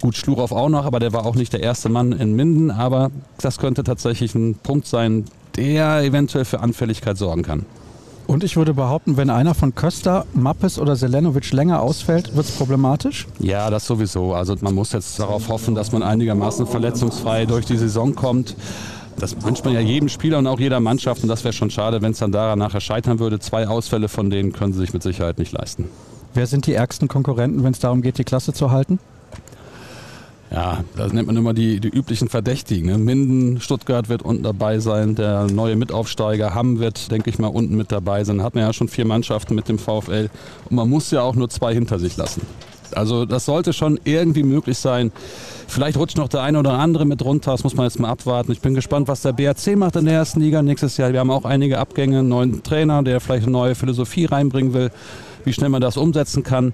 Gut, Schlurow auch noch, aber der war auch nicht der erste Mann in Minden. Aber das könnte tatsächlich ein Punkt sein, der eventuell für Anfälligkeit sorgen kann. Und ich würde behaupten, wenn einer von Köster, Mappes oder Selenovic länger ausfällt, wird es problematisch? Ja, das sowieso. Also man muss jetzt darauf hoffen, dass man einigermaßen verletzungsfrei durch die Saison kommt. Das wünscht man ja jedem Spieler und auch jeder Mannschaft. Und das wäre schon schade, wenn es dann daran nachher scheitern würde. Zwei Ausfälle von denen können sie sich mit Sicherheit nicht leisten. Wer sind die ärgsten Konkurrenten, wenn es darum geht, die Klasse zu halten? Ja, das nennt man immer die, die üblichen Verdächtigen. Ne? Minden, Stuttgart wird unten dabei sein, der neue Mitaufsteiger Hamm wird, denke ich mal, unten mit dabei sein. Hat man ja schon vier Mannschaften mit dem VfL und man muss ja auch nur zwei hinter sich lassen. Also das sollte schon irgendwie möglich sein. Vielleicht rutscht noch der eine oder andere mit runter, das muss man jetzt mal abwarten. Ich bin gespannt, was der BRC macht in der ersten Liga nächstes Jahr. Wir haben auch einige Abgänge, einen neuen Trainer, der vielleicht eine neue Philosophie reinbringen will, wie schnell man das umsetzen kann.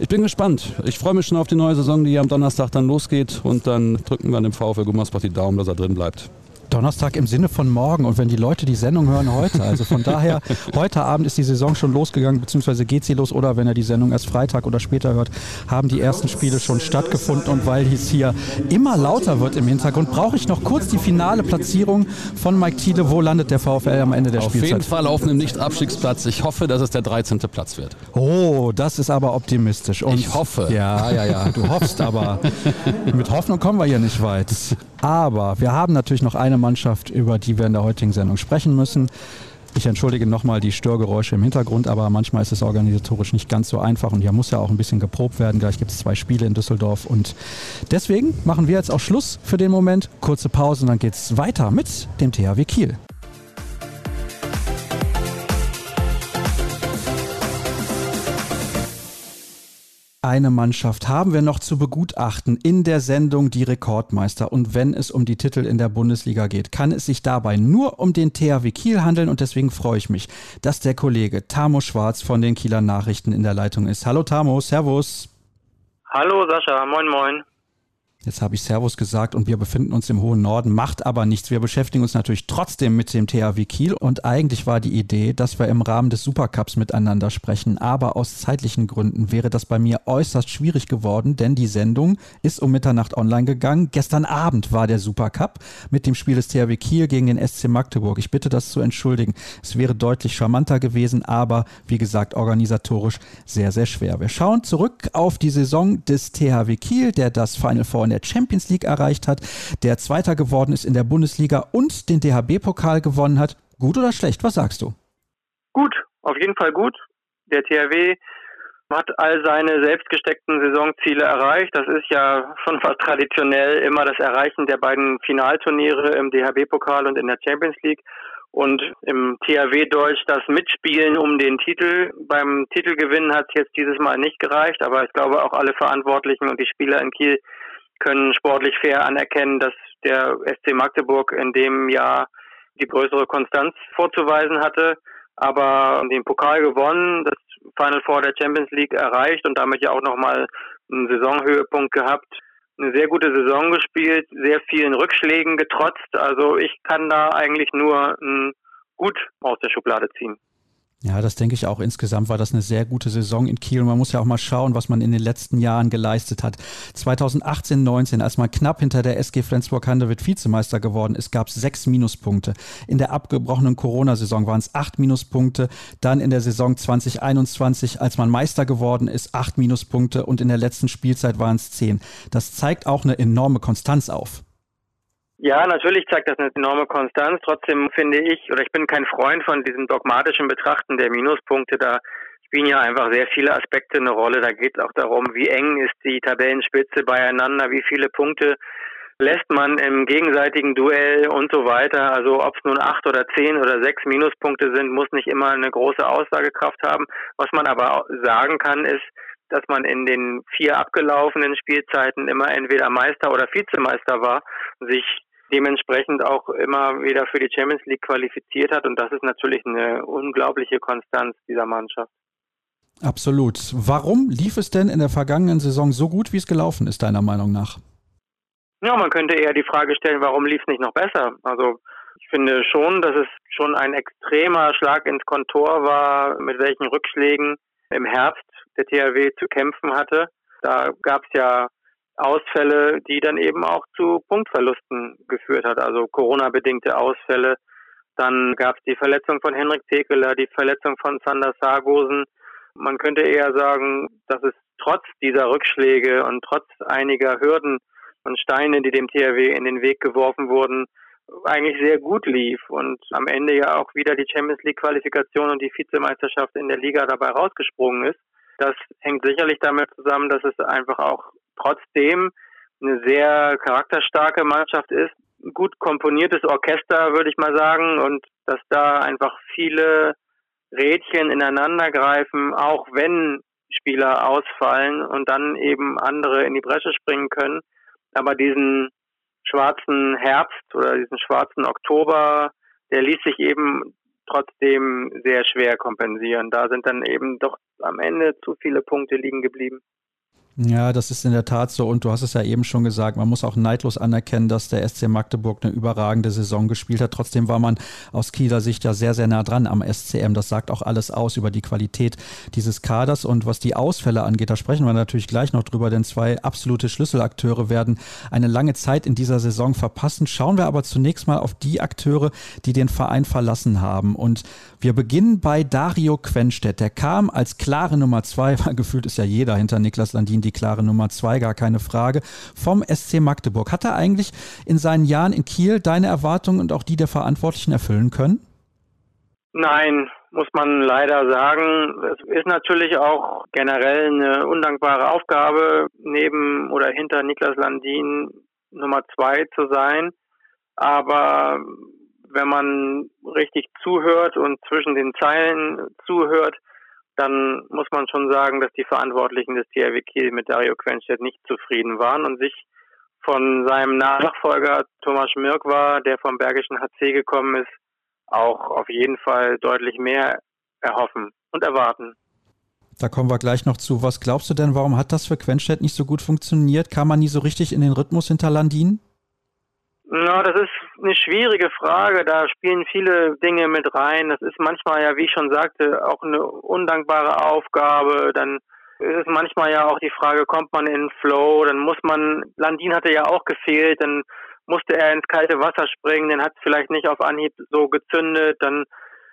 Ich bin gespannt. Ich freue mich schon auf die neue Saison, die am Donnerstag dann losgeht. Und dann drücken wir dem VfL Gummersbach die Daumen, dass er drin bleibt. Donnerstag im Sinne von morgen und wenn die Leute die Sendung hören heute. Also von daher, heute Abend ist die Saison schon losgegangen, beziehungsweise geht sie los oder wenn er die Sendung erst Freitag oder später hört, haben die ersten Spiele schon stattgefunden und weil es hier immer lauter wird im Hintergrund, brauche ich noch kurz die finale Platzierung von Mike Thiele. Wo landet der VfL am Ende der auf Spielzeit? Auf jeden Fall auf einem Nicht-Abstiegsplatz. Ich hoffe, dass es der 13. Platz wird. Oh, das ist aber optimistisch. Und ich hoffe. Ja, ja, ja. Du hoffst aber. Mit Hoffnung kommen wir hier nicht weit. Aber wir haben natürlich noch eine Mannschaft, über die wir in der heutigen Sendung sprechen müssen. Ich entschuldige nochmal die Störgeräusche im Hintergrund, aber manchmal ist es organisatorisch nicht ganz so einfach und hier muss ja auch ein bisschen geprobt werden. Gleich gibt es zwei Spiele in Düsseldorf und deswegen machen wir jetzt auch Schluss für den Moment. Kurze Pause und dann geht es weiter mit dem THW Kiel. Eine Mannschaft haben wir noch zu begutachten in der Sendung Die Rekordmeister. Und wenn es um die Titel in der Bundesliga geht, kann es sich dabei nur um den THW Kiel handeln. Und deswegen freue ich mich, dass der Kollege Tamo Schwarz von den Kieler Nachrichten in der Leitung ist. Hallo Tamo, Servus. Hallo Sascha, moin moin. Jetzt habe ich Servus gesagt und wir befinden uns im hohen Norden, macht aber nichts. Wir beschäftigen uns natürlich trotzdem mit dem THW Kiel und eigentlich war die Idee, dass wir im Rahmen des Supercups miteinander sprechen, aber aus zeitlichen Gründen wäre das bei mir äußerst schwierig geworden, denn die Sendung ist um Mitternacht online gegangen. Gestern Abend war der Supercup mit dem Spiel des THW Kiel gegen den SC Magdeburg. Ich bitte das zu entschuldigen. Es wäre deutlich charmanter gewesen, aber wie gesagt, organisatorisch sehr, sehr schwer. Wir schauen zurück auf die Saison des THW Kiel, der das Final Four in der Champions League erreicht hat, der Zweiter geworden ist in der Bundesliga und den DHB-Pokal gewonnen hat. Gut oder schlecht? Was sagst du? Gut, auf jeden Fall gut. Der THW hat all seine selbstgesteckten Saisonziele erreicht. Das ist ja schon fast traditionell immer das Erreichen der beiden Finalturniere im DHB-Pokal und in der Champions League. Und im THW-Deutsch das Mitspielen um den Titel. Beim Titelgewinn hat es jetzt dieses Mal nicht gereicht, aber ich glaube auch alle Verantwortlichen und die Spieler in Kiel können sportlich fair anerkennen, dass der SC Magdeburg in dem Jahr die größere Konstanz vorzuweisen hatte. aber den Pokal gewonnen, das Final Four der Champions League erreicht und damit ja auch nochmal einen Saisonhöhepunkt gehabt. Eine sehr gute Saison gespielt, sehr vielen Rückschlägen getrotzt. Also ich kann da eigentlich nur ein Gut aus der Schublade ziehen. Ja, das denke ich auch. Insgesamt war das eine sehr gute Saison in Kiel. Man muss ja auch mal schauen, was man in den letzten Jahren geleistet hat. 2018, 19, als man knapp hinter der SG Flensburg-Handewitt Vizemeister geworden ist, gab es sechs Minuspunkte. In der abgebrochenen Corona-Saison waren es acht Minuspunkte. Dann in der Saison 2021, als man Meister geworden ist, acht Minuspunkte. Und in der letzten Spielzeit waren es zehn. Das zeigt auch eine enorme Konstanz auf. Ja, natürlich zeigt das eine enorme Konstanz. Trotzdem finde ich, oder ich bin kein Freund von diesem dogmatischen Betrachten der Minuspunkte. Da spielen ja einfach sehr viele Aspekte eine Rolle. Da geht es auch darum, wie eng ist die Tabellenspitze beieinander, wie viele Punkte lässt man im gegenseitigen Duell und so weiter. Also ob es nun acht oder zehn oder sechs Minuspunkte sind, muss nicht immer eine große Aussagekraft haben. Was man aber sagen kann, ist, dass man in den vier abgelaufenen Spielzeiten immer entweder Meister oder Vizemeister war, sich dementsprechend auch immer wieder für die Champions League qualifiziert hat. Und das ist natürlich eine unglaubliche Konstanz dieser Mannschaft. Absolut. Warum lief es denn in der vergangenen Saison so gut, wie es gelaufen ist, deiner Meinung nach? Ja, man könnte eher die Frage stellen, warum lief es nicht noch besser? Also ich finde schon, dass es schon ein extremer Schlag ins Kontor war, mit welchen Rückschlägen im Herbst der THW zu kämpfen hatte. Da gab es ja Ausfälle, die dann eben auch zu Punktverlusten geführt hat, also Corona-bedingte Ausfälle. Dann gab es die Verletzung von Henrik Tekeler, die Verletzung von Sander Sargosen. Man könnte eher sagen, dass es trotz dieser Rückschläge und trotz einiger Hürden und Steine, die dem THW in den Weg geworfen wurden, eigentlich sehr gut lief und am Ende ja auch wieder die Champions League Qualifikation und die Vizemeisterschaft in der Liga dabei rausgesprungen ist. Das hängt sicherlich damit zusammen, dass es einfach auch trotzdem eine sehr charakterstarke Mannschaft ist. Gut komponiertes Orchester, würde ich mal sagen, und dass da einfach viele Rädchen ineinander greifen, auch wenn Spieler ausfallen und dann eben andere in die Bresche springen können. Aber diesen schwarzen Herbst oder diesen schwarzen Oktober, der ließ sich eben trotzdem sehr schwer kompensieren. Da sind dann eben doch am Ende zu viele Punkte liegen geblieben. Ja, das ist in der Tat so. Und du hast es ja eben schon gesagt, man muss auch neidlos anerkennen, dass der SC Magdeburg eine überragende Saison gespielt hat. Trotzdem war man aus Kieler Sicht ja sehr, sehr nah dran am SCM. Das sagt auch alles aus über die Qualität dieses Kaders. Und was die Ausfälle angeht, da sprechen wir natürlich gleich noch drüber, denn zwei absolute Schlüsselakteure werden eine lange Zeit in dieser Saison verpassen. Schauen wir aber zunächst mal auf die Akteure, die den Verein verlassen haben. Und wir beginnen bei Dario Quenstedt. Der kam als klare Nummer zwei, weil gefühlt ist ja jeder hinter Niklas Landin die klare Nummer zwei, gar keine Frage, vom SC Magdeburg. Hat er eigentlich in seinen Jahren in Kiel deine Erwartungen und auch die der Verantwortlichen erfüllen können? Nein, muss man leider sagen. Es ist natürlich auch generell eine undankbare Aufgabe, neben oder hinter Niklas Landin Nummer zwei zu sein. Aber wenn man richtig zuhört und zwischen den Zeilen zuhört, dann muss man schon sagen, dass die Verantwortlichen des THW Kiel mit Dario Quenstedt nicht zufrieden waren und sich von seinem Nachfolger Thomas Schmirk war, der vom Bergischen HC gekommen ist, auch auf jeden Fall deutlich mehr erhoffen und erwarten. Da kommen wir gleich noch zu. Was glaubst du denn, warum hat das für Quenstedt nicht so gut funktioniert? Kam man nie so richtig in den Rhythmus hinter Landin? Na, das ist eine schwierige Frage. Da spielen viele Dinge mit rein. Das ist manchmal ja, wie ich schon sagte, auch eine undankbare Aufgabe. Dann ist es manchmal ja auch die Frage, kommt man in Flow? Dann muss man, Landin hatte ja auch gefehlt, dann musste er ins kalte Wasser springen, dann hat es vielleicht nicht auf Anhieb so gezündet. Dann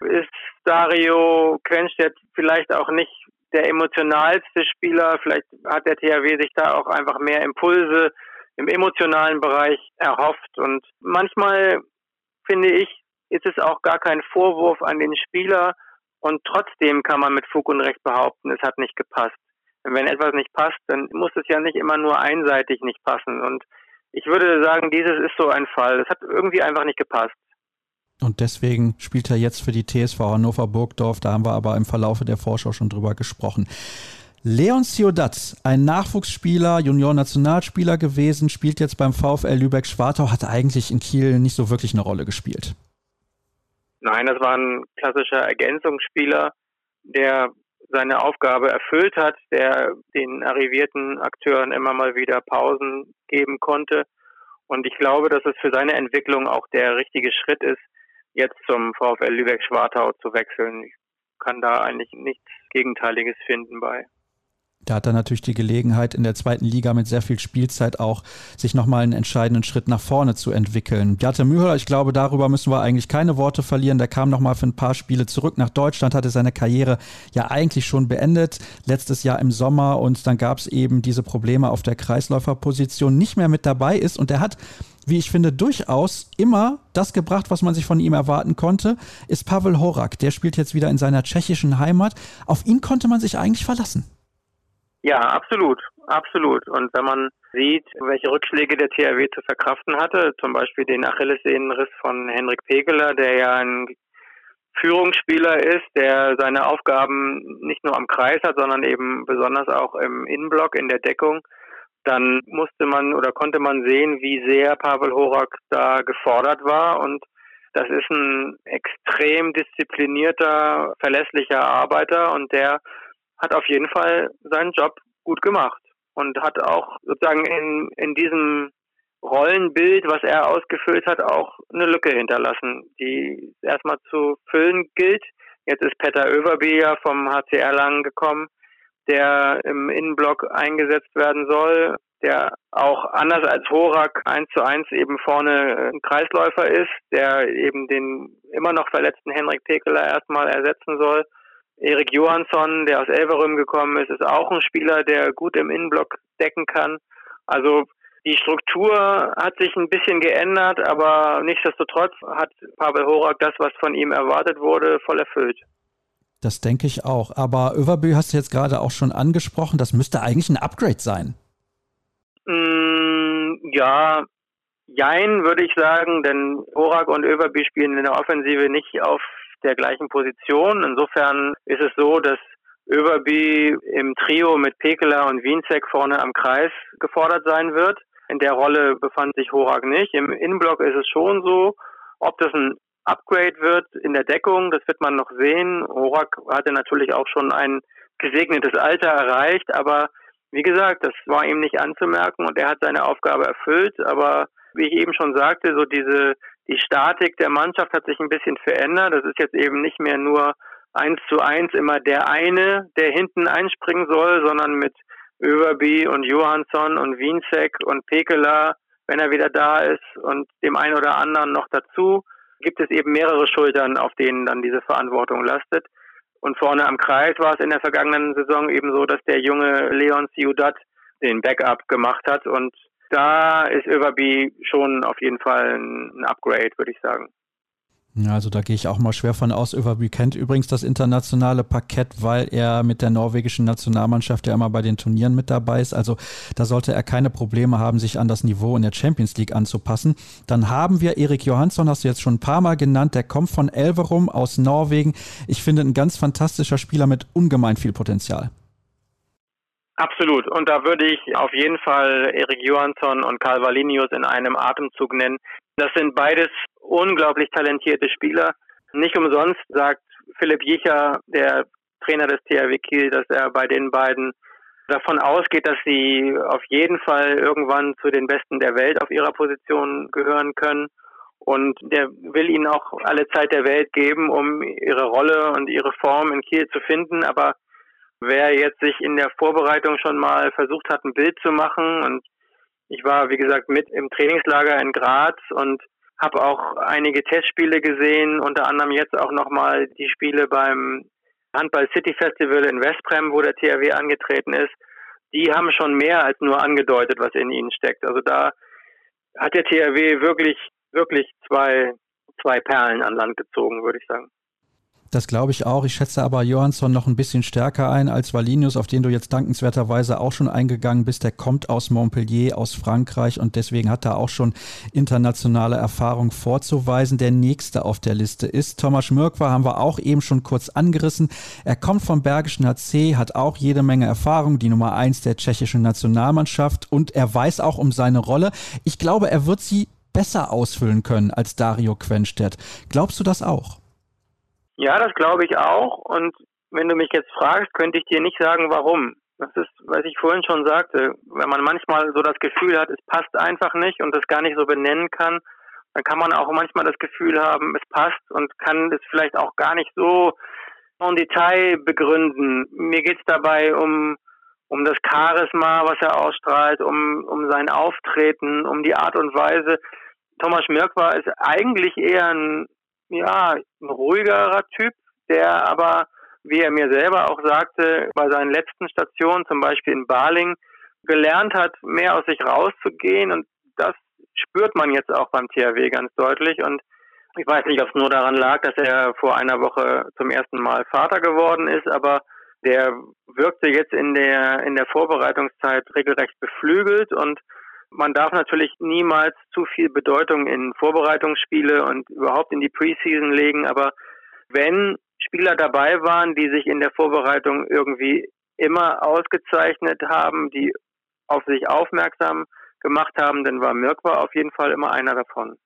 ist Dario Quenstedt vielleicht auch nicht der emotionalste Spieler. Vielleicht hat der THW sich da auch einfach mehr Impulse im emotionalen Bereich erhofft. Und manchmal finde ich, ist es auch gar kein Vorwurf an den Spieler und trotzdem kann man mit Fug und Recht behaupten, es hat nicht gepasst. Wenn etwas nicht passt, dann muss es ja nicht immer nur einseitig nicht passen. Und ich würde sagen, dieses ist so ein Fall. Es hat irgendwie einfach nicht gepasst. Und deswegen spielt er jetzt für die TSV Hannover Burgdorf. Da haben wir aber im Verlaufe der Vorschau schon drüber gesprochen. Leon Ciudat, ein Nachwuchsspieler, Junior-Nationalspieler gewesen, spielt jetzt beim VfL Lübeck-Schwartau, hat eigentlich in Kiel nicht so wirklich eine Rolle gespielt. Nein, das war ein klassischer Ergänzungsspieler, der seine Aufgabe erfüllt hat, der den arrivierten Akteuren immer mal wieder Pausen geben konnte. Und ich glaube, dass es für seine Entwicklung auch der richtige Schritt ist, jetzt zum VfL Lübeck-Schwartau zu wechseln. Ich kann da eigentlich nichts Gegenteiliges finden bei. Da hat er natürlich die Gelegenheit, in der zweiten Liga mit sehr viel Spielzeit auch sich nochmal einen entscheidenden Schritt nach vorne zu entwickeln. Bjarte Mühler, ich glaube, darüber müssen wir eigentlich keine Worte verlieren. Der kam nochmal für ein paar Spiele zurück nach Deutschland, hatte seine Karriere ja eigentlich schon beendet, letztes Jahr im Sommer und dann gab es eben diese Probleme auf der Kreisläuferposition, nicht mehr mit dabei ist und er hat wie ich finde, durchaus immer das gebracht, was man sich von ihm erwarten konnte, ist Pavel Horak. Der spielt jetzt wieder in seiner tschechischen Heimat. Auf ihn konnte man sich eigentlich verlassen. Ja, absolut, absolut. Und wenn man sieht, welche Rückschläge der THW zu verkraften hatte, zum Beispiel den Achillessehnenriss von Henrik Pegeler, der ja ein Führungsspieler ist, der seine Aufgaben nicht nur am Kreis hat, sondern eben besonders auch im Innenblock, in der Deckung, dann musste man oder konnte man sehen, wie sehr Pavel Horak da gefordert war und das ist ein extrem disziplinierter, verlässlicher Arbeiter und der hat auf jeden Fall seinen Job gut gemacht und hat auch sozusagen in, in diesem Rollenbild, was er ausgefüllt hat, auch eine Lücke hinterlassen, die erstmal zu füllen gilt. Jetzt ist Peter Överby ja vom HCR lang gekommen, der im Innenblock eingesetzt werden soll, der auch anders als Horak eins zu eins eben vorne ein Kreisläufer ist, der eben den immer noch verletzten Henrik Pekeler erstmal ersetzen soll. Erik Johansson, der aus Elverum gekommen ist, ist auch ein Spieler, der gut im Innenblock decken kann. Also die Struktur hat sich ein bisschen geändert, aber nichtsdestotrotz hat Pavel Horak das, was von ihm erwartet wurde, voll erfüllt. Das denke ich auch. Aber Överbü hast du jetzt gerade auch schon angesprochen. Das müsste eigentlich ein Upgrade sein. Mm, ja, jein, würde ich sagen, denn Horak und Överbü spielen in der Offensive nicht auf der gleichen Position. Insofern ist es so, dass Överby im Trio mit Pekeler und Wienzek vorne am Kreis gefordert sein wird. In der Rolle befand sich Horak nicht. Im Innenblock ist es schon so. Ob das ein Upgrade wird in der Deckung, das wird man noch sehen. Horak hatte natürlich auch schon ein gesegnetes Alter erreicht, aber wie gesagt, das war ihm nicht anzumerken und er hat seine Aufgabe erfüllt. Aber wie ich eben schon sagte, so diese die Statik der Mannschaft hat sich ein bisschen verändert. Das ist jetzt eben nicht mehr nur eins zu eins immer der eine, der hinten einspringen soll, sondern mit Överby und Johansson und Wienzek und Pekela, wenn er wieder da ist und dem einen oder anderen noch dazu, gibt es eben mehrere Schultern, auf denen dann diese Verantwortung lastet. Und vorne am Kreis war es in der vergangenen Saison eben so, dass der junge Leon Ciudad den Backup gemacht hat und da ist Överby schon auf jeden Fall ein Upgrade, würde ich sagen. Also da gehe ich auch mal schwer von aus. Överby kennt übrigens das internationale Parkett, weil er mit der norwegischen Nationalmannschaft ja immer bei den Turnieren mit dabei ist. Also da sollte er keine Probleme haben, sich an das Niveau in der Champions League anzupassen. Dann haben wir Erik Johansson, hast du jetzt schon ein paar Mal genannt. Der kommt von Elverum aus Norwegen. Ich finde ein ganz fantastischer Spieler mit ungemein viel Potenzial. Absolut. Und da würde ich auf jeden Fall Erik Johansson und Karl Valinius in einem Atemzug nennen. Das sind beides unglaublich talentierte Spieler. Nicht umsonst sagt Philipp Jicher, der Trainer des THW Kiel, dass er bei den beiden davon ausgeht, dass sie auf jeden Fall irgendwann zu den Besten der Welt auf ihrer Position gehören können. Und der will ihnen auch alle Zeit der Welt geben, um ihre Rolle und ihre Form in Kiel zu finden. Aber wer jetzt sich in der Vorbereitung schon mal versucht hat, ein Bild zu machen und ich war, wie gesagt, mit im Trainingslager in Graz und habe auch einige Testspiele gesehen, unter anderem jetzt auch nochmal die Spiele beim Handball City Festival in Westbrem, wo der THW angetreten ist. Die haben schon mehr als nur angedeutet, was in ihnen steckt. Also da hat der THW wirklich, wirklich zwei, zwei Perlen an Land gezogen, würde ich sagen. Das glaube ich auch. Ich schätze aber Johansson noch ein bisschen stärker ein als Valinius, auf den du jetzt dankenswerterweise auch schon eingegangen bist. Der kommt aus Montpellier, aus Frankreich und deswegen hat er auch schon internationale Erfahrung vorzuweisen. Der nächste auf der Liste ist Thomas Mürkwa, haben wir auch eben schon kurz angerissen. Er kommt vom Bergischen HC, hat auch jede Menge Erfahrung, die Nummer eins der tschechischen Nationalmannschaft und er weiß auch um seine Rolle. Ich glaube, er wird sie besser ausfüllen können als Dario Quenstedt. Glaubst du das auch? Ja, das glaube ich auch. Und wenn du mich jetzt fragst, könnte ich dir nicht sagen, warum. Das ist, was ich vorhin schon sagte, wenn man manchmal so das Gefühl hat, es passt einfach nicht und es gar nicht so benennen kann, dann kann man auch manchmal das Gefühl haben, es passt und kann es vielleicht auch gar nicht so im Detail begründen. Mir geht es dabei um, um das Charisma, was er ausstrahlt, um, um sein Auftreten, um die Art und Weise. Thomas Mirkwa ist eigentlich eher ein, ja, ein ruhigerer Typ, der aber wie er mir selber auch sagte, bei seinen letzten Stationen, zum Beispiel in Baling, gelernt hat, mehr aus sich rauszugehen. Und das spürt man jetzt auch beim THW ganz deutlich. Und ich weiß nicht, ob es nur daran lag, dass er vor einer Woche zum ersten Mal Vater geworden ist, aber der wirkte jetzt in der, in der Vorbereitungszeit regelrecht beflügelt und man darf natürlich niemals zu viel Bedeutung in Vorbereitungsspiele und überhaupt in die Preseason legen, aber wenn Spieler dabei waren, die sich in der Vorbereitung irgendwie immer ausgezeichnet haben, die auf sich aufmerksam gemacht haben, dann war Mirkwa auf jeden Fall immer einer davon.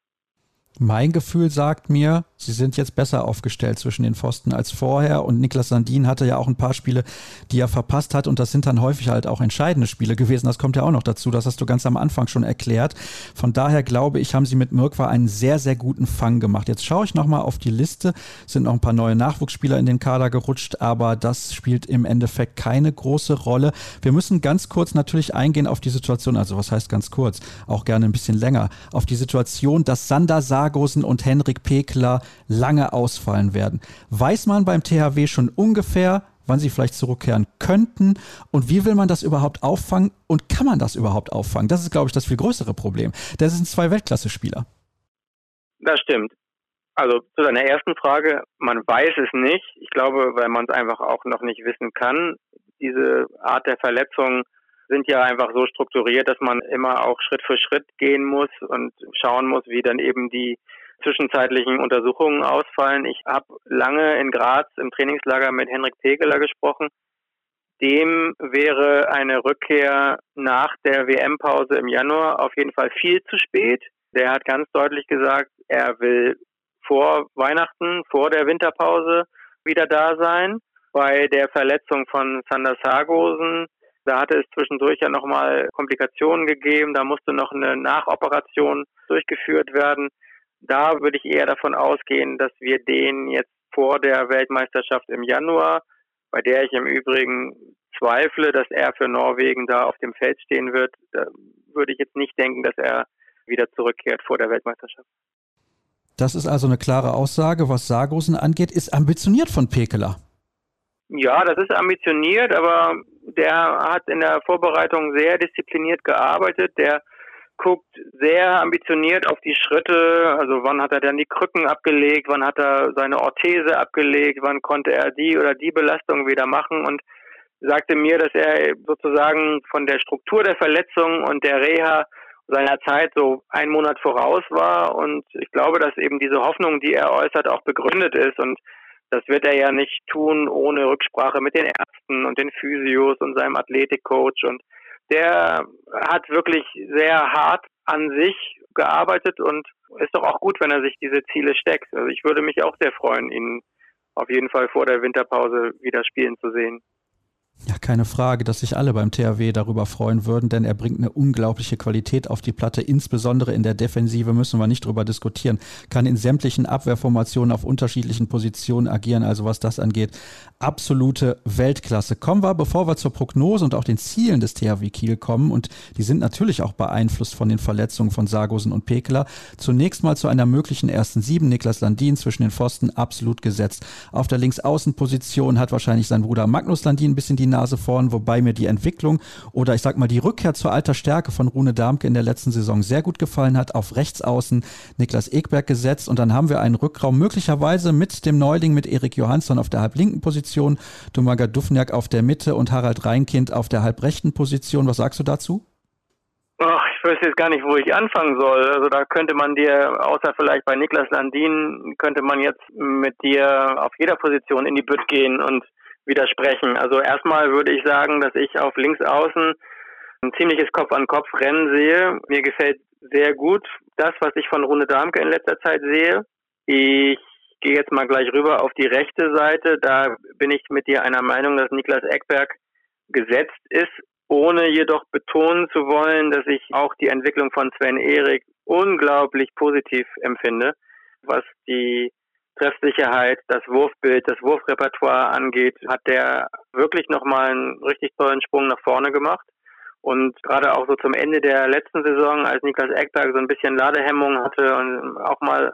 Mein Gefühl sagt mir, sie sind jetzt besser aufgestellt zwischen den Pfosten als vorher. Und Niklas Sandin hatte ja auch ein paar Spiele, die er verpasst hat. Und das sind dann häufig halt auch entscheidende Spiele gewesen. Das kommt ja auch noch dazu. Das hast du ganz am Anfang schon erklärt. Von daher glaube ich, haben sie mit Mirkwa einen sehr, sehr guten Fang gemacht. Jetzt schaue ich nochmal auf die Liste. Es sind noch ein paar neue Nachwuchsspieler in den Kader gerutscht, aber das spielt im Endeffekt keine große Rolle. Wir müssen ganz kurz natürlich eingehen auf die Situation. Also was heißt ganz kurz? Auch gerne ein bisschen länger. Auf die Situation, dass Sander sagt, Sargosen und Henrik Pekler lange ausfallen werden. Weiß man beim THW schon ungefähr, wann sie vielleicht zurückkehren könnten und wie will man das überhaupt auffangen und kann man das überhaupt auffangen? Das ist, glaube ich, das viel größere Problem. Das sind zwei Weltklasse-Spieler. Das stimmt. Also zu deiner ersten Frage, man weiß es nicht. Ich glaube, weil man es einfach auch noch nicht wissen kann. Diese Art der Verletzung sind ja einfach so strukturiert, dass man immer auch Schritt für Schritt gehen muss und schauen muss, wie dann eben die zwischenzeitlichen Untersuchungen ausfallen. Ich habe lange in Graz im Trainingslager mit Henrik Tegeler gesprochen. Dem wäre eine Rückkehr nach der WM-Pause im Januar auf jeden Fall viel zu spät. Der hat ganz deutlich gesagt, er will vor Weihnachten, vor der Winterpause wieder da sein. Bei der Verletzung von Sander Sargosen da hatte es zwischendurch ja nochmal Komplikationen gegeben. Da musste noch eine Nachoperation durchgeführt werden. Da würde ich eher davon ausgehen, dass wir den jetzt vor der Weltmeisterschaft im Januar, bei der ich im Übrigen zweifle, dass er für Norwegen da auf dem Feld stehen wird, da würde ich jetzt nicht denken, dass er wieder zurückkehrt vor der Weltmeisterschaft. Das ist also eine klare Aussage, was Sargosen angeht, ist ambitioniert von Pekeler. Ja, das ist ambitioniert, aber der hat in der Vorbereitung sehr diszipliniert gearbeitet. Der guckt sehr ambitioniert auf die Schritte. Also wann hat er dann die Krücken abgelegt, wann hat er seine Orthese abgelegt, wann konnte er die oder die Belastung wieder machen und sagte mir, dass er sozusagen von der Struktur der Verletzung und der Reha seiner Zeit so einen Monat voraus war. Und ich glaube, dass eben diese Hoffnung, die er äußert, auch begründet ist. Und das wird er ja nicht tun ohne Rücksprache mit den Ärzten und den Physios und seinem Athletikcoach. Und der hat wirklich sehr hart an sich gearbeitet und ist doch auch gut, wenn er sich diese Ziele steckt. Also ich würde mich auch sehr freuen, ihn auf jeden Fall vor der Winterpause wieder spielen zu sehen. Ja, keine Frage, dass sich alle beim THW darüber freuen würden, denn er bringt eine unglaubliche Qualität auf die Platte. Insbesondere in der Defensive müssen wir nicht drüber diskutieren. Kann in sämtlichen Abwehrformationen auf unterschiedlichen Positionen agieren. Also was das angeht, absolute Weltklasse. Kommen wir, bevor wir zur Prognose und auch den Zielen des THW Kiel kommen, und die sind natürlich auch beeinflusst von den Verletzungen von Sargosen und Pekler, zunächst mal zu einer möglichen ersten Sieben. Niklas Landin zwischen den Pfosten absolut gesetzt. Auf der Linksaußenposition hat wahrscheinlich sein Bruder Magnus Landin ein bisschen die die Nase vorn, wobei mir die Entwicklung oder ich sag mal die Rückkehr zur alter Stärke von Rune Darmke in der letzten Saison sehr gut gefallen hat. Auf Rechtsaußen Niklas Ekberg gesetzt und dann haben wir einen Rückraum möglicherweise mit dem Neuling mit Erik Johansson auf der halblinken Position, Domaga Dufniak auf der Mitte und Harald Reinkind auf der halbrechten Position. Was sagst du dazu? Ach, ich weiß jetzt gar nicht, wo ich anfangen soll. Also da könnte man dir, außer vielleicht bei Niklas Landin, könnte man jetzt mit dir auf jeder Position in die Bütt gehen und widersprechen. Also erstmal würde ich sagen, dass ich auf links außen ein ziemliches Kopf-an-Kopf-Rennen sehe. Mir gefällt sehr gut das, was ich von Rune Darmke in letzter Zeit sehe. Ich gehe jetzt mal gleich rüber auf die rechte Seite. Da bin ich mit dir einer Meinung, dass Niklas Eckberg gesetzt ist, ohne jedoch betonen zu wollen, dass ich auch die Entwicklung von Sven Erik unglaublich positiv empfinde, was die Treffsicherheit, das Wurfbild, das Wurfrepertoire angeht, hat der wirklich nochmal einen richtig tollen Sprung nach vorne gemacht. Und gerade auch so zum Ende der letzten Saison, als Niklas Eckberg so ein bisschen Ladehemmung hatte und auch mal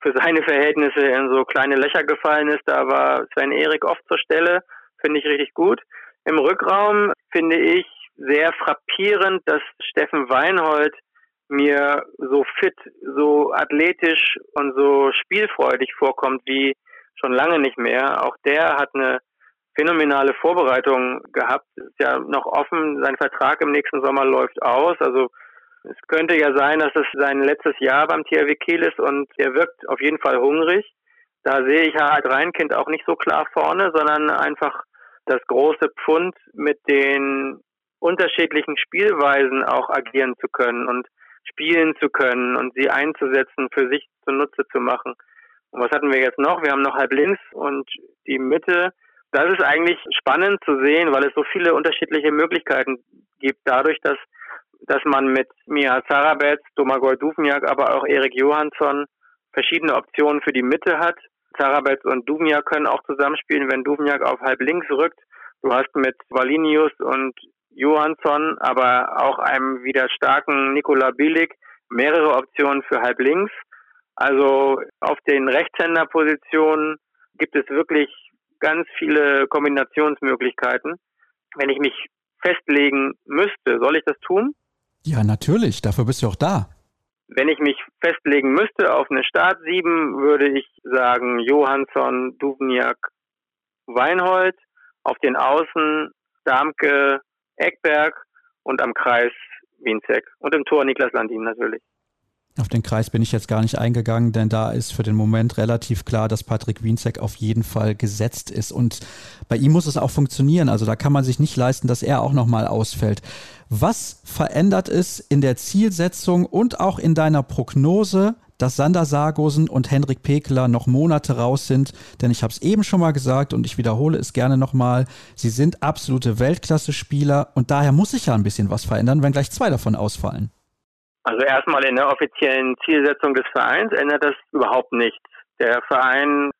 für seine Verhältnisse in so kleine Löcher gefallen ist, da war Sven Erik oft zur Stelle, finde ich richtig gut. Im Rückraum finde ich sehr frappierend, dass Steffen Weinhold mir so fit, so athletisch und so spielfreudig vorkommt wie schon lange nicht mehr. Auch der hat eine phänomenale Vorbereitung gehabt. Ist ja noch offen, sein Vertrag im nächsten Sommer läuft aus. Also es könnte ja sein, dass es sein letztes Jahr beim THW Kiel ist und er wirkt auf jeden Fall hungrig. Da sehe ich Harald Reinkind auch nicht so klar vorne, sondern einfach das große Pfund mit den unterschiedlichen Spielweisen auch agieren zu können und spielen zu können und sie einzusetzen, für sich zunutze zu machen. Und was hatten wir jetzt noch? Wir haben noch halb links und die Mitte. Das ist eigentlich spannend zu sehen, weil es so viele unterschiedliche Möglichkeiten gibt, dadurch, dass, dass man mit Mia Zarabetz, Domagoj Duvniak, aber auch Erik Johansson verschiedene Optionen für die Mitte hat. Zarabetz und Duvniak können auch zusammenspielen, wenn Duvniak auf halb links rückt. Du hast mit Valinius und Johansson, aber auch einem wieder starken Nikola Bilic mehrere Optionen für halb links. Also auf den Rechtshänderpositionen gibt es wirklich ganz viele Kombinationsmöglichkeiten. Wenn ich mich festlegen müsste, soll ich das tun? Ja, natürlich. Dafür bist du auch da. Wenn ich mich festlegen müsste auf eine Start 7, würde ich sagen Johansson, Duvniak, Weinhold. Auf den Außen Darmke, Eckberg und am Kreis Wienzek und im Tor Niklas Landin natürlich. Auf den Kreis bin ich jetzt gar nicht eingegangen, denn da ist für den Moment relativ klar, dass Patrick Wienzek auf jeden Fall gesetzt ist. Und bei ihm muss es auch funktionieren. Also da kann man sich nicht leisten, dass er auch nochmal ausfällt. Was verändert es in der Zielsetzung und auch in deiner Prognose dass Sander Sargosen und Henrik Pekeler noch Monate raus sind, denn ich habe es eben schon mal gesagt und ich wiederhole es gerne nochmal, sie sind absolute Weltklasse-Spieler und daher muss sich ja ein bisschen was verändern, wenn gleich zwei davon ausfallen. Also erstmal in der offiziellen Zielsetzung des Vereins ändert das überhaupt nichts. Der Verein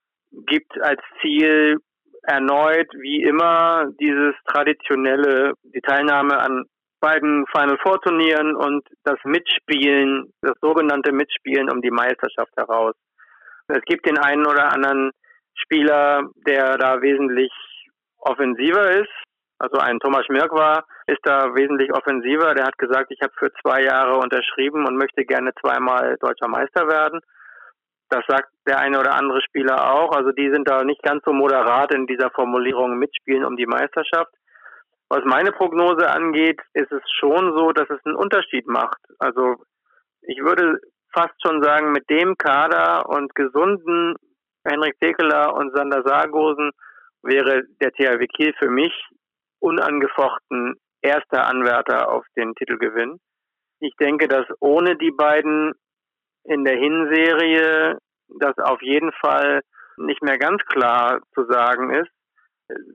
gibt als Ziel erneut, wie immer, dieses traditionelle, die Teilnahme an beiden Final Four Turnieren und das Mitspielen, das sogenannte Mitspielen um die Meisterschaft heraus. Es gibt den einen oder anderen Spieler, der da wesentlich offensiver ist. Also ein Thomas Mirkwa ist da wesentlich offensiver. Der hat gesagt, ich habe für zwei Jahre unterschrieben und möchte gerne zweimal deutscher Meister werden. Das sagt der eine oder andere Spieler auch. Also die sind da nicht ganz so moderat in dieser Formulierung mitspielen um die Meisterschaft. Was meine Prognose angeht, ist es schon so, dass es einen Unterschied macht. Also ich würde fast schon sagen, mit dem Kader und gesunden Henrik Tekeler und Sander Sargosen wäre der THW Kiel für mich unangefochten erster Anwärter auf den Titelgewinn. Ich denke, dass ohne die beiden in der Hinserie das auf jeden Fall nicht mehr ganz klar zu sagen ist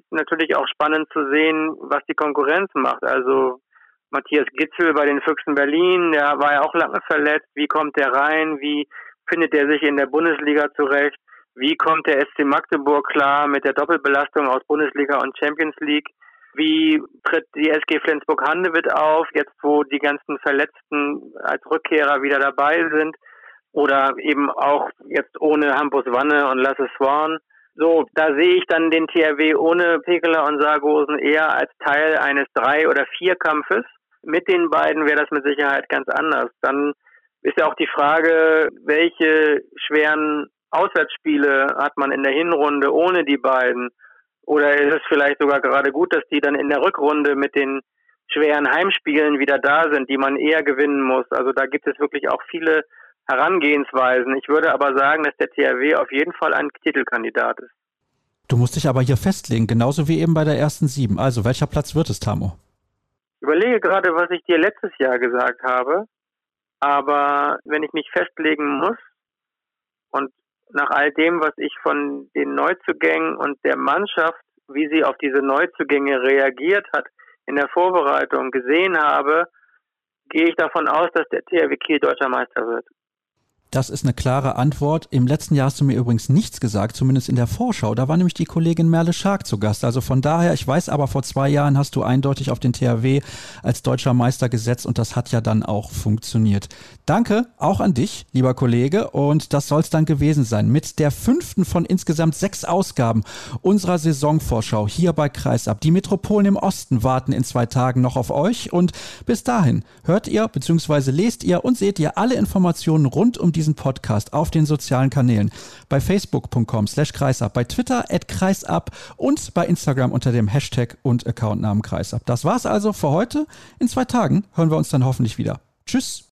natürlich auch spannend zu sehen, was die Konkurrenz macht. Also Matthias Gitzel bei den Füchsen Berlin, der war ja auch lange verletzt. Wie kommt der rein? Wie findet er sich in der Bundesliga zurecht? Wie kommt der SC Magdeburg klar mit der Doppelbelastung aus Bundesliga und Champions League? Wie tritt die SG Flensburg-Handewitt auf, jetzt wo die ganzen Verletzten als Rückkehrer wieder dabei sind? Oder eben auch jetzt ohne Hampus Wanne und Lasse Swan? So, da sehe ich dann den THW ohne Pekeler und Sargosen eher als Teil eines Drei- oder Vierkampfes. Mit den beiden wäre das mit Sicherheit ganz anders. Dann ist ja auch die Frage, welche schweren Auswärtsspiele hat man in der Hinrunde ohne die beiden? Oder ist es vielleicht sogar gerade gut, dass die dann in der Rückrunde mit den schweren Heimspielen wieder da sind, die man eher gewinnen muss? Also da gibt es wirklich auch viele Herangehensweisen. Ich würde aber sagen, dass der THW auf jeden Fall ein Titelkandidat ist. Du musst dich aber hier festlegen, genauso wie eben bei der ersten sieben. Also, welcher Platz wird es, Tamo? Ich überlege gerade, was ich dir letztes Jahr gesagt habe. Aber wenn ich mich festlegen muss und nach all dem, was ich von den Neuzugängen und der Mannschaft, wie sie auf diese Neuzugänge reagiert hat, in der Vorbereitung gesehen habe, gehe ich davon aus, dass der THW Kiel deutscher Meister wird. Das ist eine klare Antwort. Im letzten Jahr hast du mir übrigens nichts gesagt, zumindest in der Vorschau. Da war nämlich die Kollegin Merle Schark zu Gast. Also von daher, ich weiß aber, vor zwei Jahren hast du eindeutig auf den THW als deutscher Meister gesetzt und das hat ja dann auch funktioniert. Danke auch an dich, lieber Kollege. Und das soll es dann gewesen sein mit der fünften von insgesamt sechs Ausgaben unserer Saisonvorschau hier bei Kreisab. Die Metropolen im Osten warten in zwei Tagen noch auf euch und bis dahin hört ihr bzw. lest ihr und seht ihr alle Informationen rund um die diesen Podcast auf den sozialen Kanälen. Bei facebook.com slash kreisab, bei Twitter at kreisab und bei Instagram unter dem Hashtag und Accountnamen kreisab. Das war's also für heute. In zwei Tagen hören wir uns dann hoffentlich wieder. Tschüss.